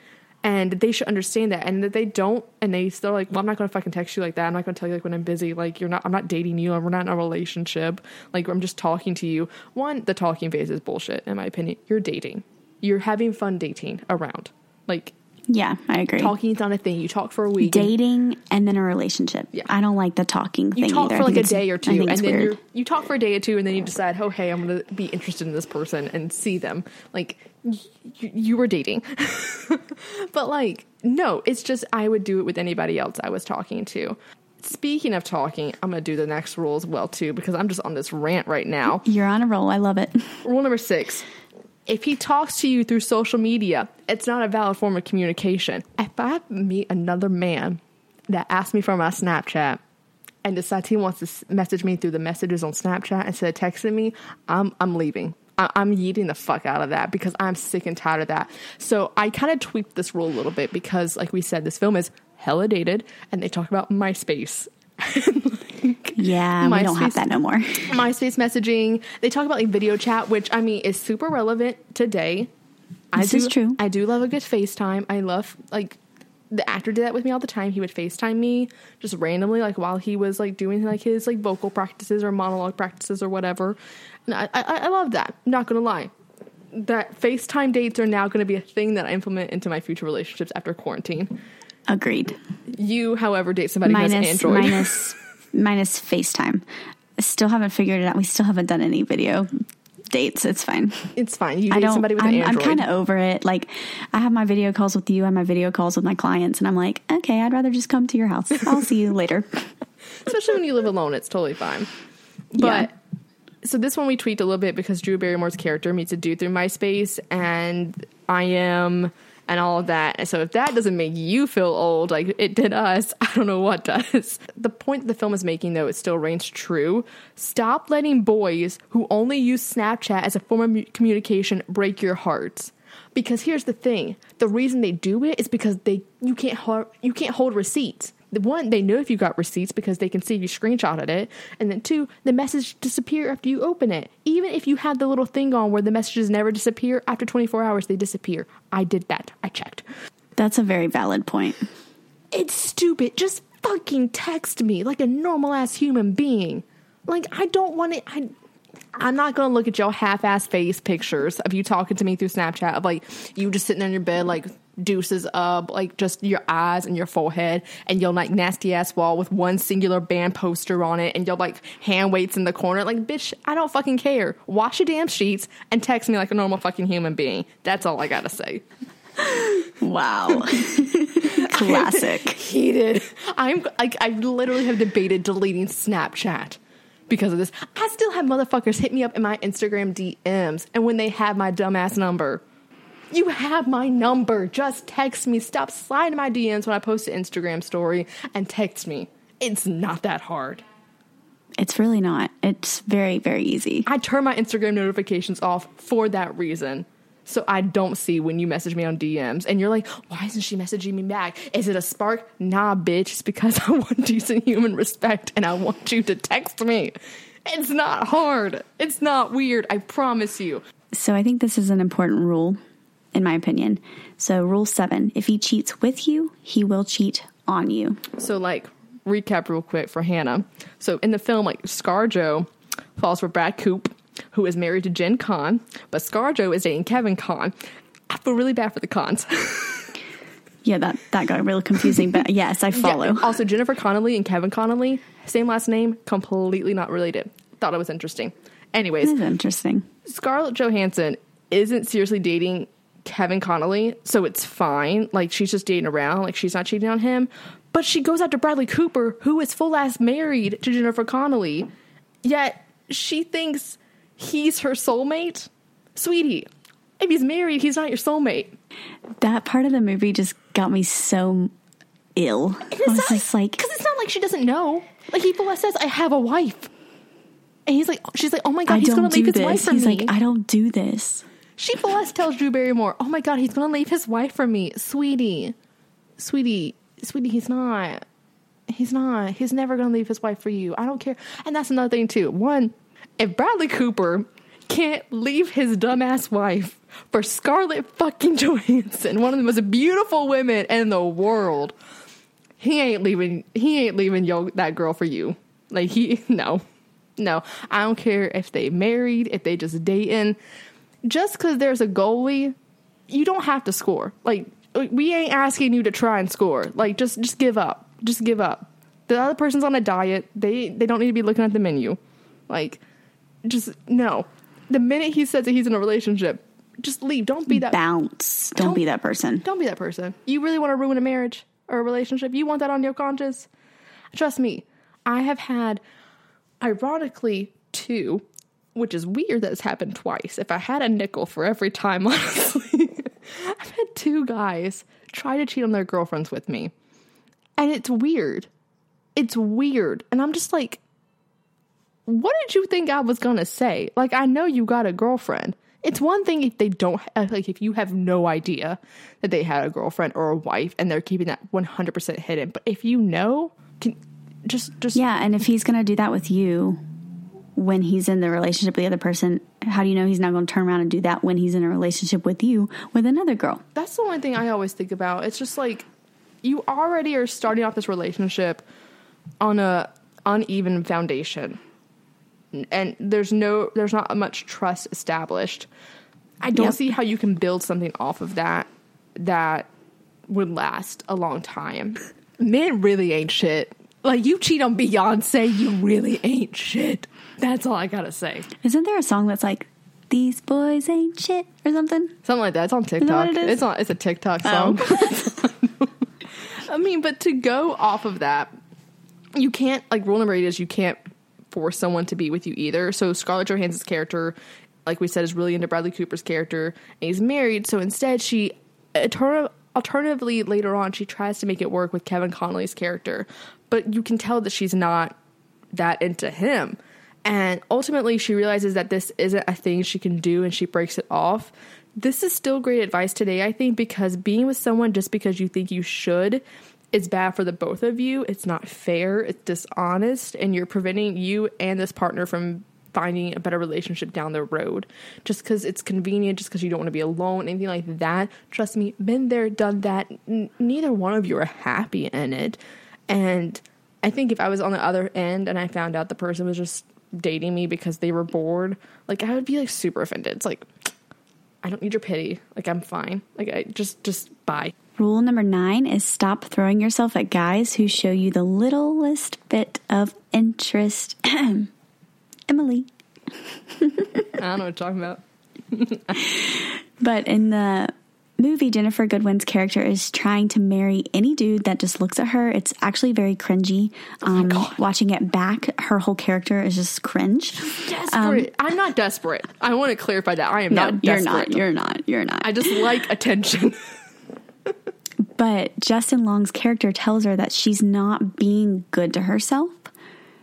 And they should understand that. And that they don't and they still like, well, I'm not gonna fucking text you like that. I'm not gonna tell you like when I'm busy. Like you're not I'm not dating you, and we're not in a relationship. Like I'm just talking to you. One, the talking phase is bullshit, in my opinion. You're dating. You're having fun dating around. Like yeah i agree talking is not a thing. You talk for a week. dating and then a relationship Yeah. i don't like the talking you thing talk either. for like a day or two, and then you you talk for a day or two, and then you decide, oh hey, I'm gonna be interested in this person and see them. Like y- you were dating, [laughs] but like no, it's just I would do it with anybody else I was talking to. Speaking of talking, I'm gonna do the next rule as well too because I'm just on this rant right now. You're on a roll. I love it. Rule number six. If he talks to you through social media, it's not a valid form of communication. If I meet another man that asks me for my Snapchat and decides he wants to message me through the messages on Snapchat instead of texting me, I'm I'm leaving. I'm yeeting the fuck out of that because I'm sick and tired of that. So I kind of tweaked this rule a little bit because, like we said, this film is hella dated, and they talk about MySpace. [laughs] Yeah, we don't have that no more. [laughs] MySpace messaging. They talk about like video chat, which I mean is super relevant today. I This do, is true. I do love a good FaceTime. I love like the actor did that with me all the time. He would FaceTime me just randomly, like while he was like doing like his like vocal practices or monologue practices or whatever. And I I, I love that. I'm not gonna lie. That FaceTime dates are now going to be a thing that I implement into my future relationships after quarantine. Agreed. You, however, date somebody who has Minus Android. minus [laughs] minus FaceTime. I still haven't figured it out. We still haven't done any video dates. It's fine. it's fine. You I date somebody with I'm, an I'm kind of over it. Like I have my video calls with you. I have my video calls with my clients, and I'm like, okay, I'd rather just come to your house. I'll see you [laughs] later. especially when you live alone it's totally fine Yeah. but so this one we tweaked a little bit because drew barrymore's character meets a dude through myspace and i am and all of that. And so if that doesn't make you feel old like it did us [laughs] i don't know what does. The point the film is making though it still reigns true. Stop letting boys who only use snapchat as a form of communication break your hearts. Because here's the thing. The reason they do it is because they you can't you can't hold receipts one they know if you got receipts because they can see if you screenshotted it. And then two the message disappear after you open it. Even if you had the little thing on where the messages never disappear after 24 hours they disappear. I did that. I checked. That's a very valid point. it's stupid. Just fucking text me like a normal ass human being. Like i don't want to i I'm not gonna look at your half-ass face pictures of you talking to me through Snapchat of like you just sitting on your bed like deuces up, like just your eyes and your forehead, and your like nasty ass wall with one singular band poster on it, and your like hand weights in the corner. Like, bitch, I don't fucking care. Wash your damn sheets and text me like a normal fucking human being. That's all I gotta say. Wow. [laughs] Classic. [laughs] heated. I'm like I literally have debated deleting Snapchat because of this. I still have motherfuckers hit me up in my Instagram DMs, and when they have my dumbass number. You have my number. Just text me. Stop sliding my DMs when I post an Instagram story and text me. It's not that hard. It's really not. It's very, very easy. I turn my Instagram notifications off for that reason. So I don't see when you message me on DMs and you're like, why isn't she messaging me back? Is it a spark? Nah, bitch. It's because [laughs] I want decent human respect and I want you to text me. It's not hard. It's not weird. I promise you. So I think this is an important rule, in my opinion. So, rule seven if he cheats with you, he will cheat on you. So, like, recap real quick for Hannah. So, in the film, like, Scarjo falls for Brad Coop, who is married to Jen Kahn, but Scarjo is dating Kevin Kahn. I feel really bad for the Kahns. [laughs] Yeah, that, that got really confusing, but [laughs] yes, I follow. Yeah, also, Jennifer Connelly and Kevin Connolly, same last name, completely not related. Thought it was interesting. Anyways, interesting. Scarlett Johansson isn't seriously dating Kevin Connolly, so it's fine. Like she's just dating around, like she's not cheating on him. But she goes after Bradley Cooper, who is full ass married to Jennifer Connelly, Yet she thinks he's her soulmate. Sweetie, if he's married, he's not your soulmate. That part of the movie just got me so ill. I was not, just like, because it's not like she doesn't know. Like he full ass says, "I have a wife," and he's like, she's like, "Oh my god, I he's gonna leave do his wife for He's me." like, I don't do this. She full tells Drew Barrymore, "Oh my god, he's gonna leave his wife for me, sweetie, sweetie, sweetie. He's not. He's not. He's never gonna leave his wife for you. I don't care." And that's another thing too. One, if Bradley Cooper can't leave his dumbass wife for Scarlett fucking [laughs] Johansson, one of the most beautiful women in the world, he ain't leaving. He ain't leaving yo that girl for you. Like he [laughs] no, no. I don't care if they married, if they just dating. Just because there's a goalie, you don't have to score. Like we ain't asking you to try and score. Like just just give up. Just give up. The other person's on a diet. They they don't need to be looking at the menu. Like just no. The minute he says that he's in a relationship, just leave. Don't be that Bounce. Don't, Don't- be that person. don't be that person. You really want to ruin a marriage or a relationship? You want that on your conscience? Trust me, I have had, ironically, two, which is weird that it's happened twice. If I had a nickel for every time, [laughs] honestly, I've had two guys try to cheat on their girlfriends with me. And it's weird. It's weird. And I'm just like, what did you think I was gonna say? Like, I know you got a girlfriend. It's one thing if they don't, uh, like, if you have no idea that they had a girlfriend or a wife and they're keeping that 100% hidden. But if you know, can just, just, Yeah, and if he's to do that with you when he's in the relationship with the other person, how do you know he's not going to turn around and do that when he's in a relationship with you with another girl? that's the one thing I always think about. It's just like, you already are starting off this relationship on a uneven foundation. And there's no, there's not much trust established. I don't Yep. see how you can build something off of that that would last a long time. [laughs] Men really ain't shit. Like you cheat on Beyonce, you really ain't shit. That's all I gotta say. Isn't there a song that's like, these boys ain't shit or something? Something like that. It's on TikTok. what it is? It's on. It's a TikTok Oh. song. [laughs] I mean, but to go off of that, you can't like rule number eight is you can't force someone to be with you either. So Scarlett Johansson's character, like we said, is really into Bradley Cooper's character, and he's married. So instead, she alternative, alternatively later on she tries to make it work with Kevin Connolly's character, but you can tell that she's not that into him. And ultimately, she realizes that this isn't a thing she can do and she breaks it off. This is still great advice today, I think, because being with someone just because you think you should is bad for the both of you. It's not fair, it's dishonest, and you're preventing you and this partner from finding a better relationship down the road. Just because it's convenient, just because you don't want to be alone, anything like that. Trust me, been there, done that. N- neither one of you are happy in it. And I think if I was on the other end and I found out the person was just dating me because they were bored, like I would be like super offended. It's like I don't need your pity. Like I'm fine. Like I just just bye. Rule number nine is stop throwing yourself at guys who show you the littlest bit of interest. [clears throat] Emily. I don't know what you're talking about. [laughs] But in the movie, Ginnifer Goodwin's character is trying to marry any dude that just looks at her. It's actually very cringy. Um, watching it back, her whole character is just cringe. Desperate. I'm not desperate. I want to clarify that. I am No, not you're not. You're not. You're not. I just like [laughs] attention. But Justin Long's character tells her that she's not being good to herself.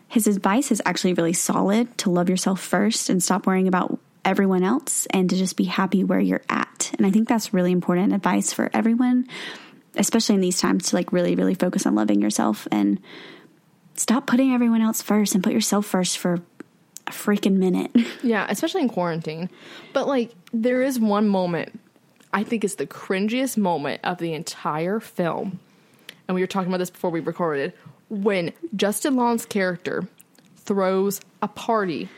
His advice is actually really solid to love yourself first and stop worrying about everyone else and to just be happy where you're at. And I think that's really important advice for everyone, especially in these times to like really, really focus on loving yourself and stop putting everyone else first and put yourself first for a freaking minute. [laughs] Yeah, especially in quarantine. But like, there is one moment I think is the cringiest moment of the entire film. And we were talking about this before we recorded when Justin Long's character throws a party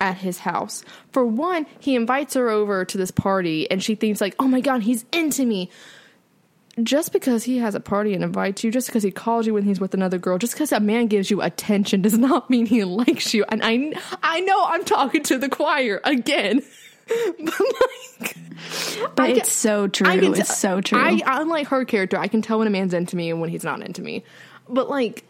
at his house. For one, he invites her over to this party and she thinks like, "Oh my god, he's into me." Just because he has a party and invites you, just because he calls you when he's with another girl, just because a man gives you attention does [laughs] not mean he likes you. And I I know I'm talking to the choir again. [laughs] but like but it's so true. T- it's so true. I, unlike her character, I can tell when a man's into me and when he's not into me. But like,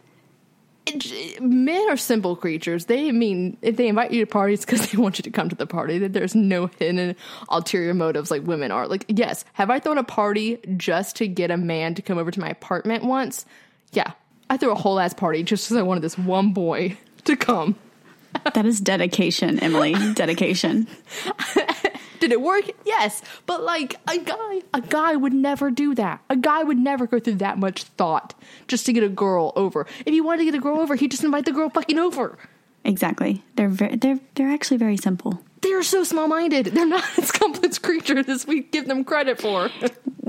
Uh, men are simple creatures. They mean if they invite you to parties because [laughs] they want you to come to the party. That there's no hidden ulterior motives like women are. Like, yes, have I thrown a party just to get a man to come over to my apartment once? Yeah, I threw a whole ass party just because I wanted this one boy [laughs] to come. that is dedication, Emily. [laughs] dedication. Did it work? Yes. But like a guy, a guy would never do that. A guy would never go through that much thought just to get a girl over. If he wanted to get a girl over, he'd just invite the girl fucking over. Exactly. They're very, they're they're actually very simple. They're so small-minded. They're not [laughs] as complex creatures as we give them credit for.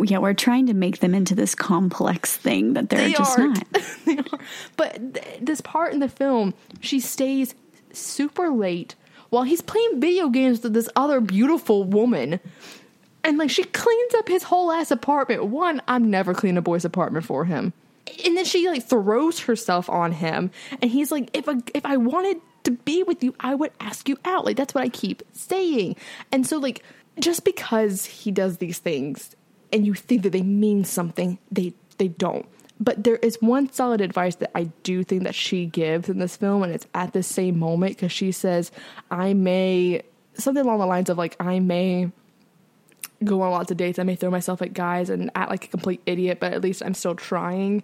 yeah, we're trying to make them into this complex thing that they're they just aren't. not. [laughs] they are. But th- this part in the film, she stays super late while he's playing video games with this other beautiful woman. And like she cleans up his whole ass apartment. One, I'm never cleaning a boy's apartment for him. And then she like throws herself on him, and he's like, "If I if I wanted to be with you, I would ask you out." Like that's what I keep saying. And so like just because he does these things, and you think that they mean something, they they don't but there is one solid advice that I do think that she gives in this film, and it's at the same moment because she says, I may, something along the lines of like, I may go on lots of dates, I may throw myself at guys and act like a complete idiot, but at least I'm still trying.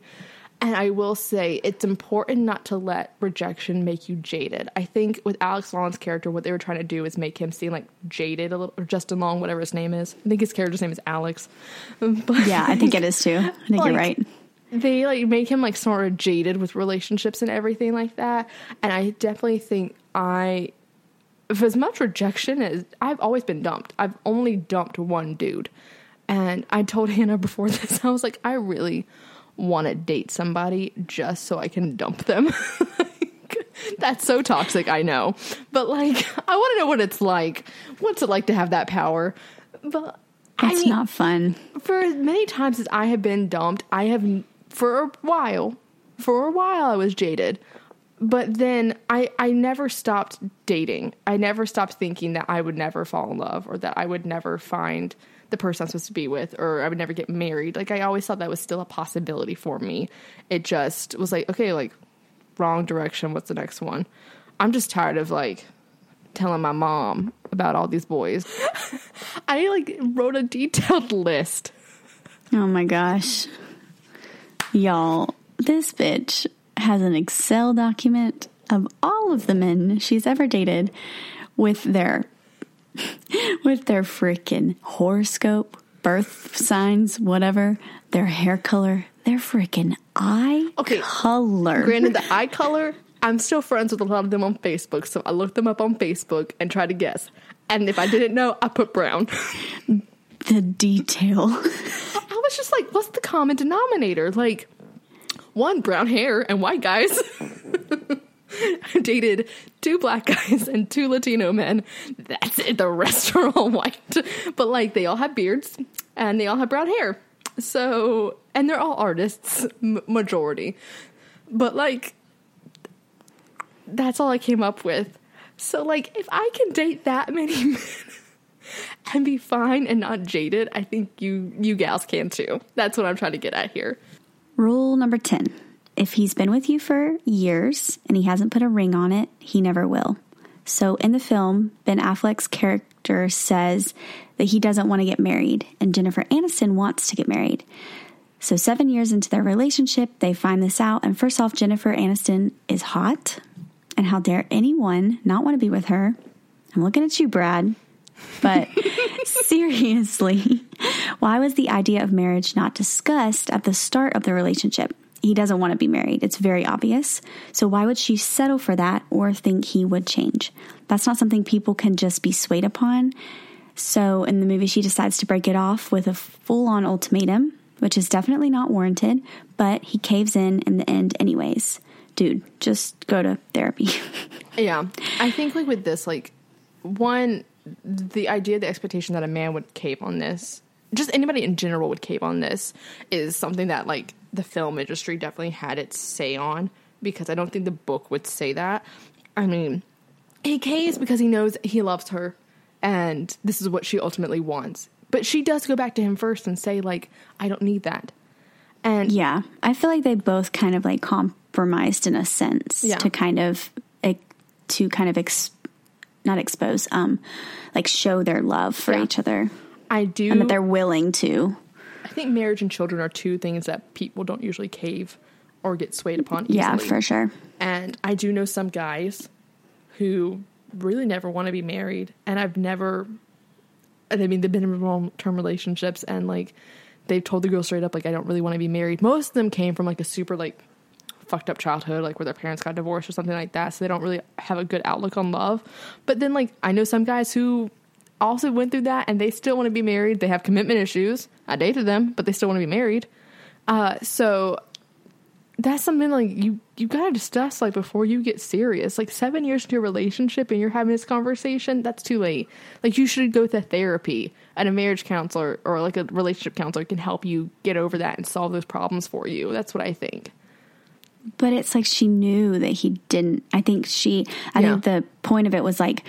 And I will say it's important not to let rejection make you jaded. I think with Alex Long's character, what they were trying to do is make him seem like jaded a little, or Justin Long, whatever his name is. I think his character's name is Alex. [laughs] But yeah, I think it is too. I think [laughs] like, you're right they like make him like sort of jaded with relationships and everything like that. And I definitely think I, for as much rejection as I've always been dumped, I've only dumped one dude. And I told Hannah before [laughs] this, I was like, I really want to date somebody just so I can dump them. [laughs] That's so toxic, I know. But like, I want to know what it's like. What's it like to have that power? But it's I mean, not fun. For as many times as I have been dumped, I have for a while, for a while I was jaded. But then I I never stopped dating. I never stopped thinking that I would never fall in love or that I would never find the person I'm supposed to be with or I would never get married. Like I always thought that was still a possibility for me. It just was like, okay, like wrong direction, what's the next one? I'm just tired of like telling my mom about all these boys. [laughs] I like wrote a detailed list. Oh my gosh. Y'all, this bitch has an Excel document of all of the men she's ever dated with their [laughs] with their freaking horoscope, birth signs, whatever, their hair color, their freaking eye okay. color. Granted, the [laughs] eye color, I'm still friends with a lot of them on Facebook, so I looked them up on Facebook and tried to guess. And if I didn't know, I put brown. [laughs] the detail. [laughs] I was just like, what's the common denominator? Like, one, brown hair and white guys. [laughs] I dated two black guys and two Latino men. That's it. The rest are all white. But like, they all have beards and they all have brown hair. So, and they're all artists, m- majority. But like, that's all I came up with. So, like, if I can date that many [laughs] men [laughs] and be fine and not jaded, I think you you gals can too. That's what I'm trying to get at here. Rule number 10. If he's been with you for years and he hasn't put a ring on it, he never will. So in the film, Ben Affleck's character says that he doesn't want to get married and Jennifer Aniston wants to get married. So, seven years into their relationship, they find this out. And first off, Jennifer Aniston is hot. And how dare anyone not want to be with her? I'm looking at you, Brad. But seriously, why was the idea of marriage not discussed at the start of the relationship? He doesn't want to be married. It's very obvious. So why would she settle for that or think he would change? That's not something people can just be swayed upon. So in the movie, she decides to break it off with a full on ultimatum, which is definitely not warranted, but he caves in in the end, anyways. Dude, just go to therapy. [laughs] yeah. I think, like, with this, like, one, the idea, the expectation that a man would cave on this, just anybody in general would cave on this, is something that, like, the film industry definitely had its say on because I don't think the book would say that. I mean, he caves because he knows he loves her and this is what she ultimately wants. But she does go back to him first and say like, "I don't need that." And yeah, I feel like they both kind of like compromised in a sense yeah. to kind of like, to kind of ex, not expose um like show their love for yeah. each other. I do and that they're willing to. I think marriage and children are two things that people don't usually cave or get swayed upon easily. Yeah, for sure. And I do know some guys who really never want to be married, and I've never. I mean, they've been in long term relationships, and like they've told the girl straight up, like, I don't really want to be married. Most of them came from like a super like fucked up childhood, like where their parents got divorced or something like that, so they don't really have a good outlook on love. But then, like, I know some guys who also went through that and they still want to be married. They have commitment issues. I dated them, but they still want to be married. Uh, so that's something like you you gotta discuss like before you get serious. Like seven years into a relationship and you're having this conversation, that's too late. Like you should go to therapy and a marriage counselor or like a relationship counselor can help you get over that and solve those problems for you. That's what I think. But it's like she knew that he didn't. I think she. I yeah. think the point of it was like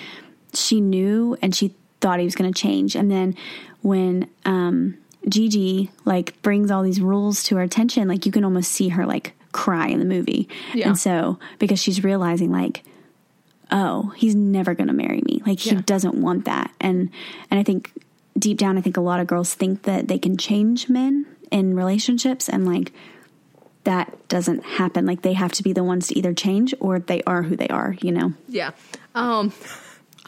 she knew and she thought he was going to change, and then when um, Gigi like brings all these rules to her attention, like you can almost see her like cry in the movie. Yeah. And so because she's realizing like oh, he's never going to marry me. Like he yeah. doesn't want that. And and I think deep down I think a lot of girls think that they can change men in relationships and like that doesn't happen. Like they have to be the ones to either change or they are who they are, you know. Yeah. Um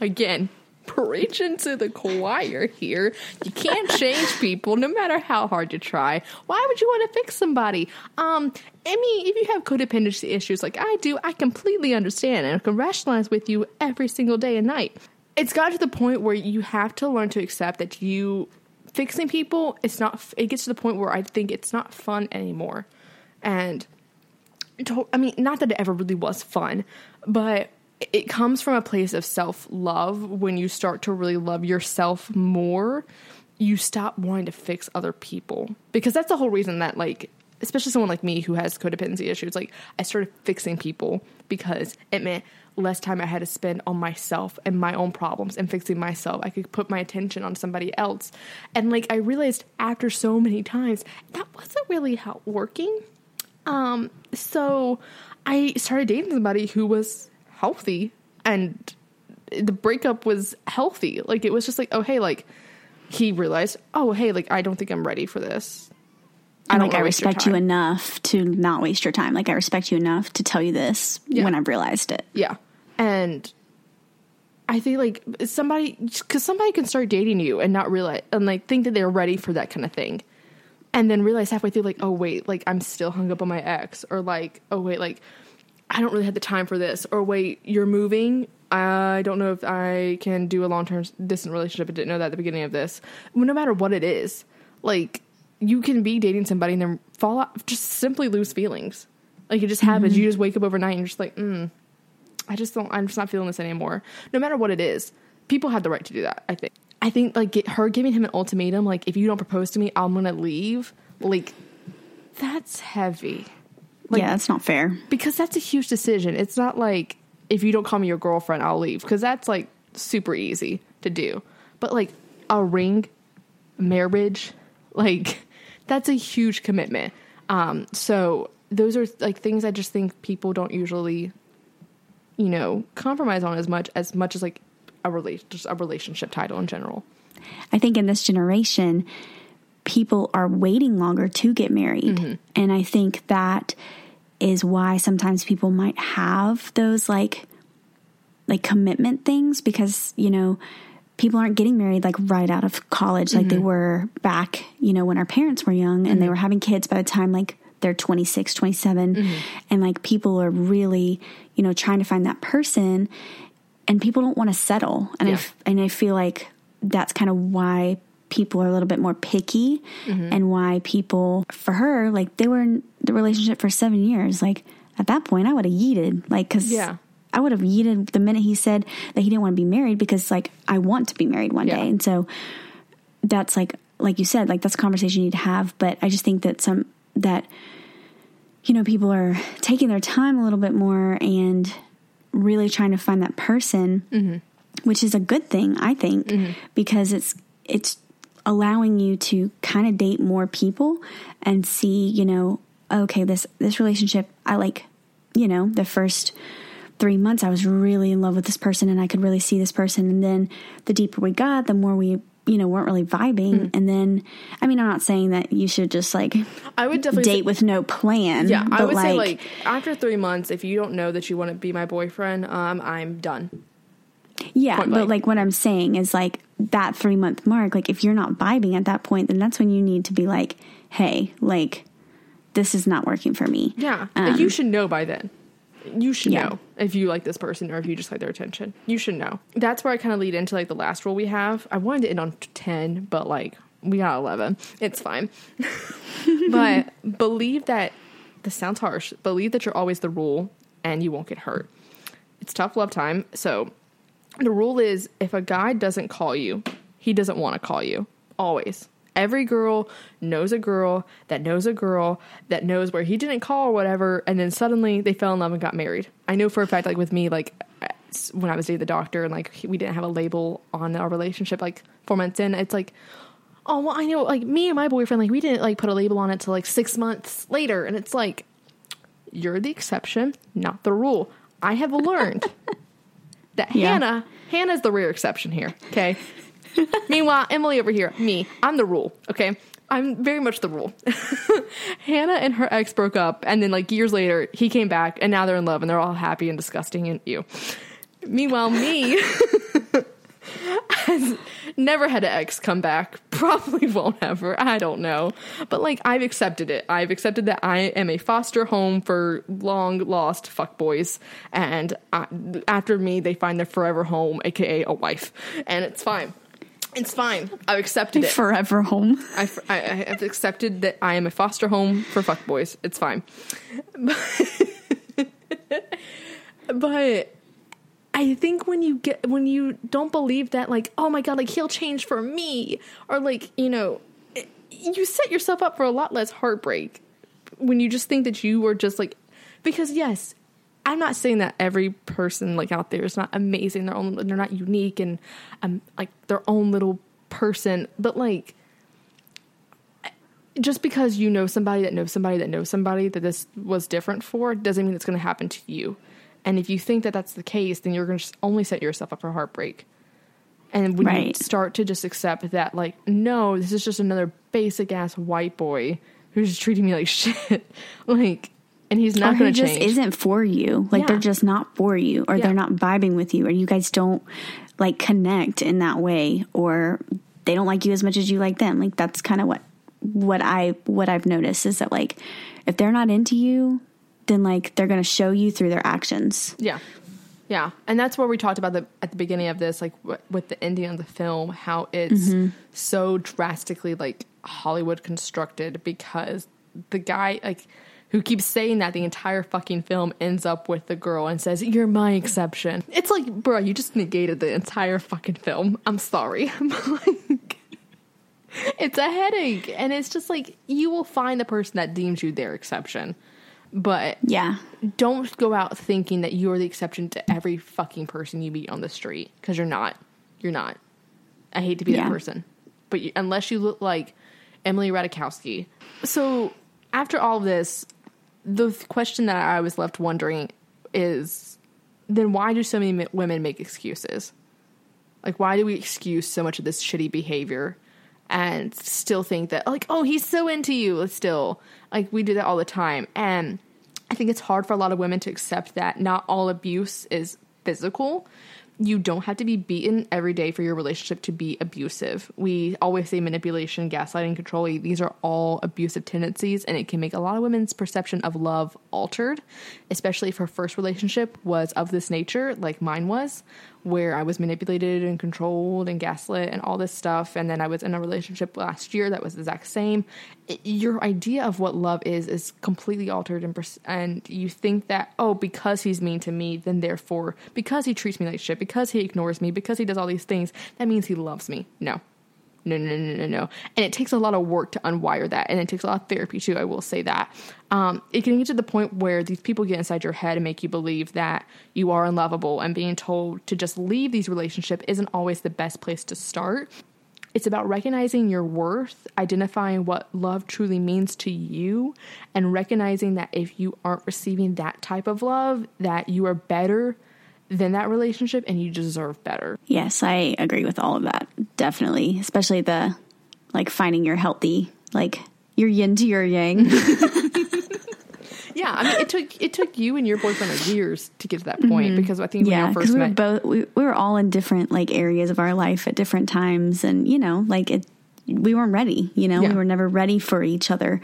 again, preaching to the choir here. You can't change people no matter how hard you try. Why would you want to fix somebody? Um, I mean, if you have codependency issues like I do, I completely understand and I can rationalize with you every single day and night. It's got to the point where you have to learn to accept that you fixing people, it's not, it gets to the point where I think it's not fun anymore. And I mean, not that it ever really was fun, but it comes from a place of self love. When you start to really love yourself more, you stop wanting to fix other people. Because that's the whole reason that, like, especially someone like me who has codependency issues, like, I started fixing people because it meant less time I had to spend on myself and my own problems and fixing myself. I could put my attention on somebody else. And, like, I realized after so many times that wasn't really how working. Um, so I started dating somebody who was healthy and the breakup was healthy. Like it was just like, oh hey, like he realized, oh hey, like I don't think I'm ready for this. I don't like I respect you enough to not waste your time. Like I respect you enough to tell you this yeah. when I've realized it. Yeah. And I think like somebody cuz somebody can start dating you and not realize and like think that they're ready for that kind of thing. And then realize halfway through like, oh wait, like I'm still hung up on my ex or like, oh wait, like I don't really have the time for this. Or wait, you're moving. I don't know if I can do a long term distant relationship. I didn't know that at the beginning of this. No matter what it is, like you can be dating somebody and then fall out, just simply lose feelings. Like it just happens. Mm-hmm. You just wake up overnight and you're just like, mm, I just don't. I'm just not feeling this anymore. No matter what it is, people have the right to do that. I think. I think like get, her giving him an ultimatum, like if you don't propose to me, I'm gonna leave. Like that's heavy. Like, yeah, that's not fair. Because that's a huge decision. It's not like if you don't call me your girlfriend, I'll leave. Because that's like super easy to do. But like a ring, marriage, like [laughs] that's a huge commitment. Um, so those are like things I just think people don't usually, you know, compromise on as much as much as like a relation, just a relationship title in general. I think in this generation, people are waiting longer to get married. Mm-hmm. And I think that is why sometimes people might have those like like commitment things because, you know, people aren't getting married like right out of college like they mm-hmm. were back, you know, when our parents were young and they mm-hmm. were having kids by the time like they're 26, 27 and like people are really, you know, trying to find that person and people don't want to settle. And I Yeah. f- and I feel like that's kind of why people are a little bit more picky mm-hmm. and why people for her like they were in the relationship for 7 years like at that point I would have yeeted like cuz Yeah. I would have yeeted the minute he said that he didn't want to be married because like I want to be married one Yeah. day. And so that's like like you said, like that's a conversation you need to have. But I just think that some that you know, people are taking their time a little bit more and really trying to find that person, mm-hmm. which is a good thing, I think, mm-hmm. because it's it's allowing you to kind of date more people and see, you know, okay, this this relationship, I like, you know, the first three months I was really in love with this person and I could really see this person, and then the deeper we got, the more we you know weren't really vibing and then i mean i'm not saying that you should just like I would definitely date say, with no plan yeah. I would say like after three months, if you don't know that you want to be my boyfriend, um, I'm done. Yeah, point but blank. like what I'm saying is like that three month mark, like if you're not vibing at that point, then that's when you need to be like, hey, like this is not working for me. Yeah, like you should know by then. You should Yeah. know if you like this person or if you just like their attention. You should know. That's where I kind of lead into like the last rule we have. I wanted to end on ten, but like we got eleven. It's fine. [laughs] but believe that this sounds harsh. Believe that you're always the rule and you won't get hurt. It's tough love time. So the rule is if a guy doesn't call you, he doesn't want to call you. Always. Every girl knows a girl that knows a girl that knows where he didn't call or whatever, and then suddenly they fell in love and got married. I know for a fact, like with me, like when I was dating the doctor and like we didn't have a label on our relationship, like four months in, it's like, oh well, I know, like me and my boyfriend, like we didn't like put a label on it till like six months later, and it's like, you're the exception, not the rule. I have learned [laughs] that Yeah. Hannah, Hannah's the rare exception here. Okay. [laughs] Meanwhile, Emily over here, me, I'm the rule. Okay. I'm very much the rule. [laughs] Hannah and her ex broke up, and then like years later, he came back, and now they're in love, and they're all happy and disgusting and you. Meanwhile, me [laughs] has never had an ex come back. Probably won't ever. I don't know. But like I've accepted it. I've accepted that I am a foster home for long lost fuckboys, and I, after me, they find their forever home, aka a wife, and it's fine. It's fine. I've accepted it. Forever home. I, I, I have accepted that I am a foster home for fuckboys. It's fine. [laughs] but I think when you get when you don't believe that like oh my god like he'll change for me or like you know you set yourself up for a lot less heartbreak when you just think that you were just like because yes I'm not saying that every person like out there is not amazing they're own they're not unique and um like their own little person but like just because you know somebody that knows somebody that knows somebody that this was different for doesn't mean it's going to happen to you. And if you think that that's the case, then you're going to just only set yourself up for heartbreak. And when you start to just accept that, like, no, this is just another basic ass white boy who's just treating me like [laughs] shit, like, and he's not going to just change. isn't for you. Like Yeah. they're just not for you, or Yeah. they're not vibing with you, or you guys don't like connect in that way, or they don't like you as much as you like them. Like that's kind of what what I what I've noticed is that like if they're not into you, then like they're going to show you through their actions. Yeah. Yeah. And that's where we talked about the at the beginning of this like w- with the ending of the film how it's mm-hmm. so drastically like Hollywood constructed because the guy like who keeps saying that the entire fucking film ends up with the girl and says you're my exception. It's like, bro, you just negated the entire fucking film. I'm sorry. [laughs] like it's a headache and it's just like you will find the person that deems you their exception. But Yeah. don't go out thinking that you're the exception to every fucking person you meet on the street because you're not. You're not. I hate to be Yeah. that person, but you, unless you look like Emily Ratajkowski. So after all of this, the question that I was left wondering is, then why do so many women make excuses? Like, why do we excuse so much of this shitty behavior and still think that like oh he's so into you still like we do that all the time and i think it's hard for a lot of women to accept that not all abuse is physical you don't have to be beaten every day for your relationship to be abusive. We always say manipulation, gaslighting, control. These are all abusive tendencies, and it can make a lot of women's perception of love altered, especially if her first relationship was of this nature, like mine was, where I was manipulated and controlled and gaslit and all this stuff. And then I was in a relationship last year that was the exact same. It, your idea of what love is is completely altered, and, pers- and you think that, oh, because he's mean to me, then therefore, because he treats me like shit, because he ignores me, because he does all these things, that means he loves me. No, no, no, no, no, no. And it takes a lot of work to unwire that. And it takes a lot of therapy too, I will say that. Um, it can get to the point where these people get inside your head and make you believe that you are unlovable and being told to just leave these relationships isn't always the best place to start. It's about recognizing your worth, identifying what love truly means to you, and recognizing that if you aren't receiving that type of love, that you are better than that relationship and you deserve better. Yes, I agree with all of that. Definitely. Especially the like finding your healthy, like your yin to your yang. [laughs] [laughs] yeah, I mean, it took it took you and your boyfriend years to get to that point mm-hmm. because I think yeah, when first we met, were both we, we were all in different like areas of our life at different times, and you know, like it, we weren't ready. You know, yeah. we were never ready for each other,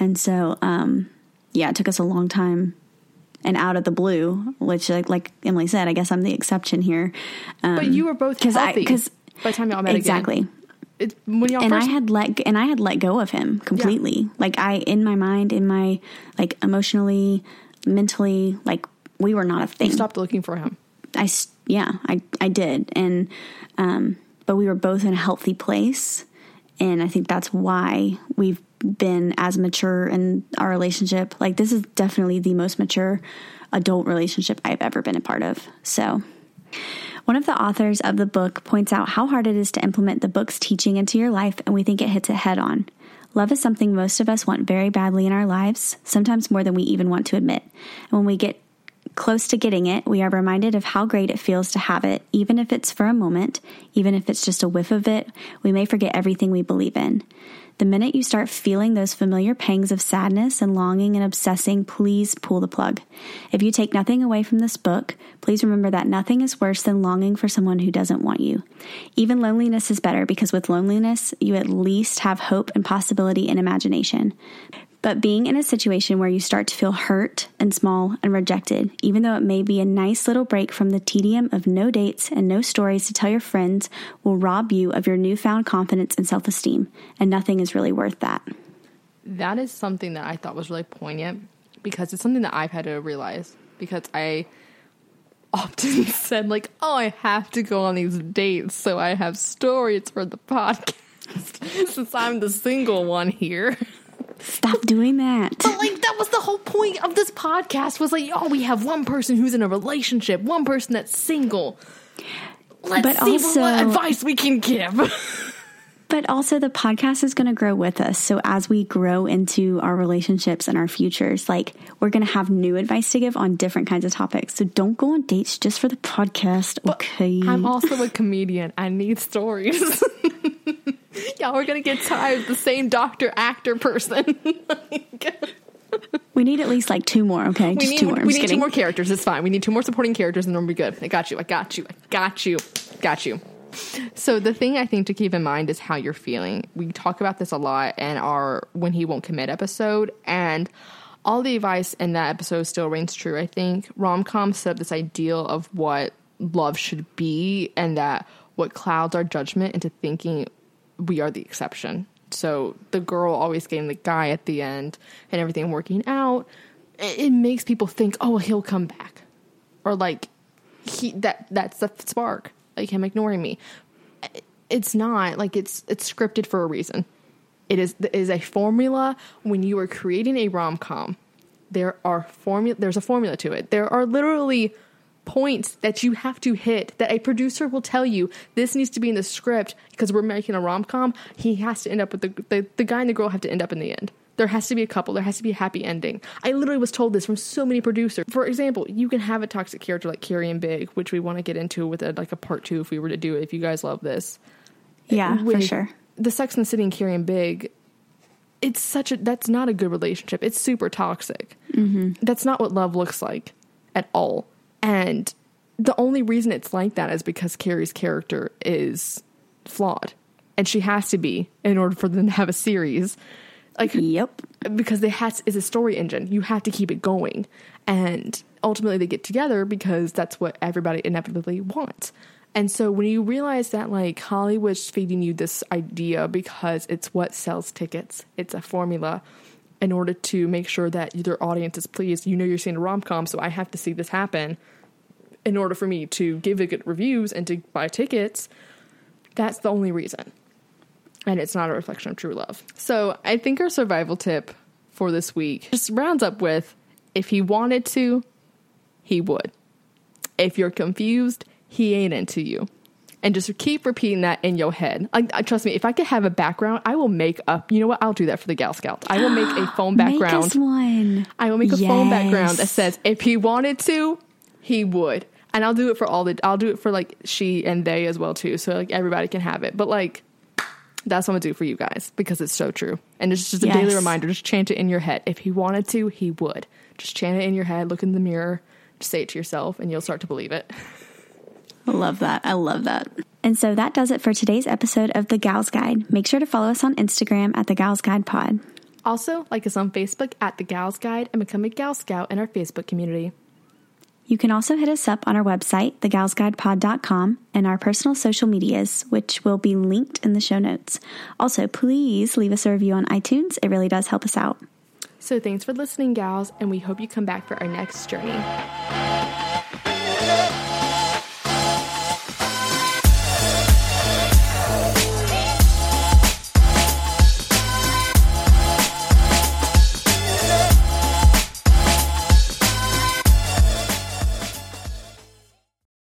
and so um, yeah, it took us a long time and out of the blue, which like like Emily said, I guess I'm the exception here. Um, but you were both because I because by the time y'all met exactly. Again, it, when y'all and first- I had let and I had let go of him completely. Yeah. Like I in my mind, in my like emotionally, mentally, like we were not a thing. You stopped looking for him. I yeah, I I did, and um, but we were both in a healthy place, and I think that's why we've been as mature in our relationship. Like this is definitely the most mature adult relationship I've ever been a part of. So, one of the authors of the book points out how hard it is to implement the book's teaching into your life, and we think it hits it head on. Love is something most of us want very badly in our lives, sometimes more than we even want to admit. And when we get close to getting it, we are reminded of how great it feels to have it, even if it's for a moment, even if it's just a whiff of it, we may forget everything we believe in. The minute you start feeling those familiar pangs of sadness and longing and obsessing, please pull the plug. If you take nothing away from this book, please remember that nothing is worse than longing for someone who doesn't want you. Even loneliness is better because with loneliness, you at least have hope and possibility and imagination. But being in a situation where you start to feel hurt and small and rejected, even though it may be a nice little break from the tedium of no dates and no stories to tell your friends, will rob you of your newfound confidence and self esteem. And nothing is really worth that. That is something that I thought was really poignant because it's something that I've had to realize because I often [laughs] said like, "Oh, I have to go on these dates so I have stories for the podcast." [laughs] Since I'm the single one here. Stop doing that. But like that was the whole point of this podcast was like, oh, we have one person who's in a relationship, one person that's single. Let's but see also, what advice we can give. [laughs] but also the podcast is going to grow with us. So as we grow into our relationships and our futures, like we're going to have new advice to give on different kinds of topics. So don't go on dates just for the podcast. But okay. I'm also [laughs] a comedian. I need stories. [laughs] [laughs] yeah, we're gonna get tired of the same doctor actor person. [laughs] we need at least like two more, okay? We Just need, two more. we need two more characters. It's fine. We need two more supporting characters, and then we'll be good. I got you. I got you. I got you. Got you. So the thing I think to keep in mind is how you're feeling. We talk about this a lot in our when he won't commit episode, and all the advice in that episode still reigns true. I think rom com set up this ideal of what love should be, and that what clouds our judgment into thinking we are the exception. So the girl always getting the guy at the end and everything working out, it, makes people think, oh, he'll come back, or like he that that's the spark, like him ignoring me. It's not like it's it's scripted for a reason. It is it is a formula when you are creating a rom com. There are formula. There's a formula to it. There are literally points that you have to hit that a producer will tell you this needs to be in the script because we're making a rom-com he has to end up with the, the the guy and the girl have to end up in the end there has to be a couple there has to be a happy ending i literally was told this from so many producers for example you can have a toxic character like carrie and big which we want to get into with a, like a part two if we were to do it if you guys love this yeah when, for sure the Sex and the City and Carrie and Big, it's such a that's not a good relationship. It's super toxic. Mm-hmm. That's not what love looks like at all. And the only reason it's like that is because Carrie's character is flawed, and she has to be in order for them to have a series. Like, Yep. because they has is a story engine. You have to keep it going, and ultimately they get together because that's what everybody inevitably wants. And so when you realize that like Hollywood's feeding you this idea because it's what sells tickets, it's a formula in order to make sure that their audience is pleased. You know you're seeing a rom com, so I have to see this happen in order for me to give it good reviews and to buy tickets. That's the only reason and it's not a reflection of true love. So I think our survival tip for this week just rounds up with if he wanted to, he would. If you're confused, he ain't into you. And just keep repeating that in your head. Like, uh, trust me, if I could have a background, I will make up. You know what? I'll do that for the Gal Scouts. I will make a [gasps] phone Make background. us one. I will make a phone background that says if he wanted to, he would. And I'll do it for all the I'll do it for like she and they as well too. So like everybody can have it. But like that's what I'm gonna do for you guys because it's so true. And it's just a daily reminder. Just chant it in your head. If he wanted to, he would. Just chant it in your head, look in the mirror, just say it to yourself, and you'll start to believe it. [laughs] I love that. I love that. And so that does it for today's episode of The Gals Guide. Make sure to follow us on Instagram at The Gals Guide Pod. Also, like us on Facebook at the Gals Guide and become a Gal Scout in our Facebook community. You can also hit us up on our website, thegalsguidepod.com, and our personal social medias, which will be linked in the show notes. Also, please leave us a review on iTunes. It really does help us out. So thanks for listening, gals, and we hope you come back for our next journey.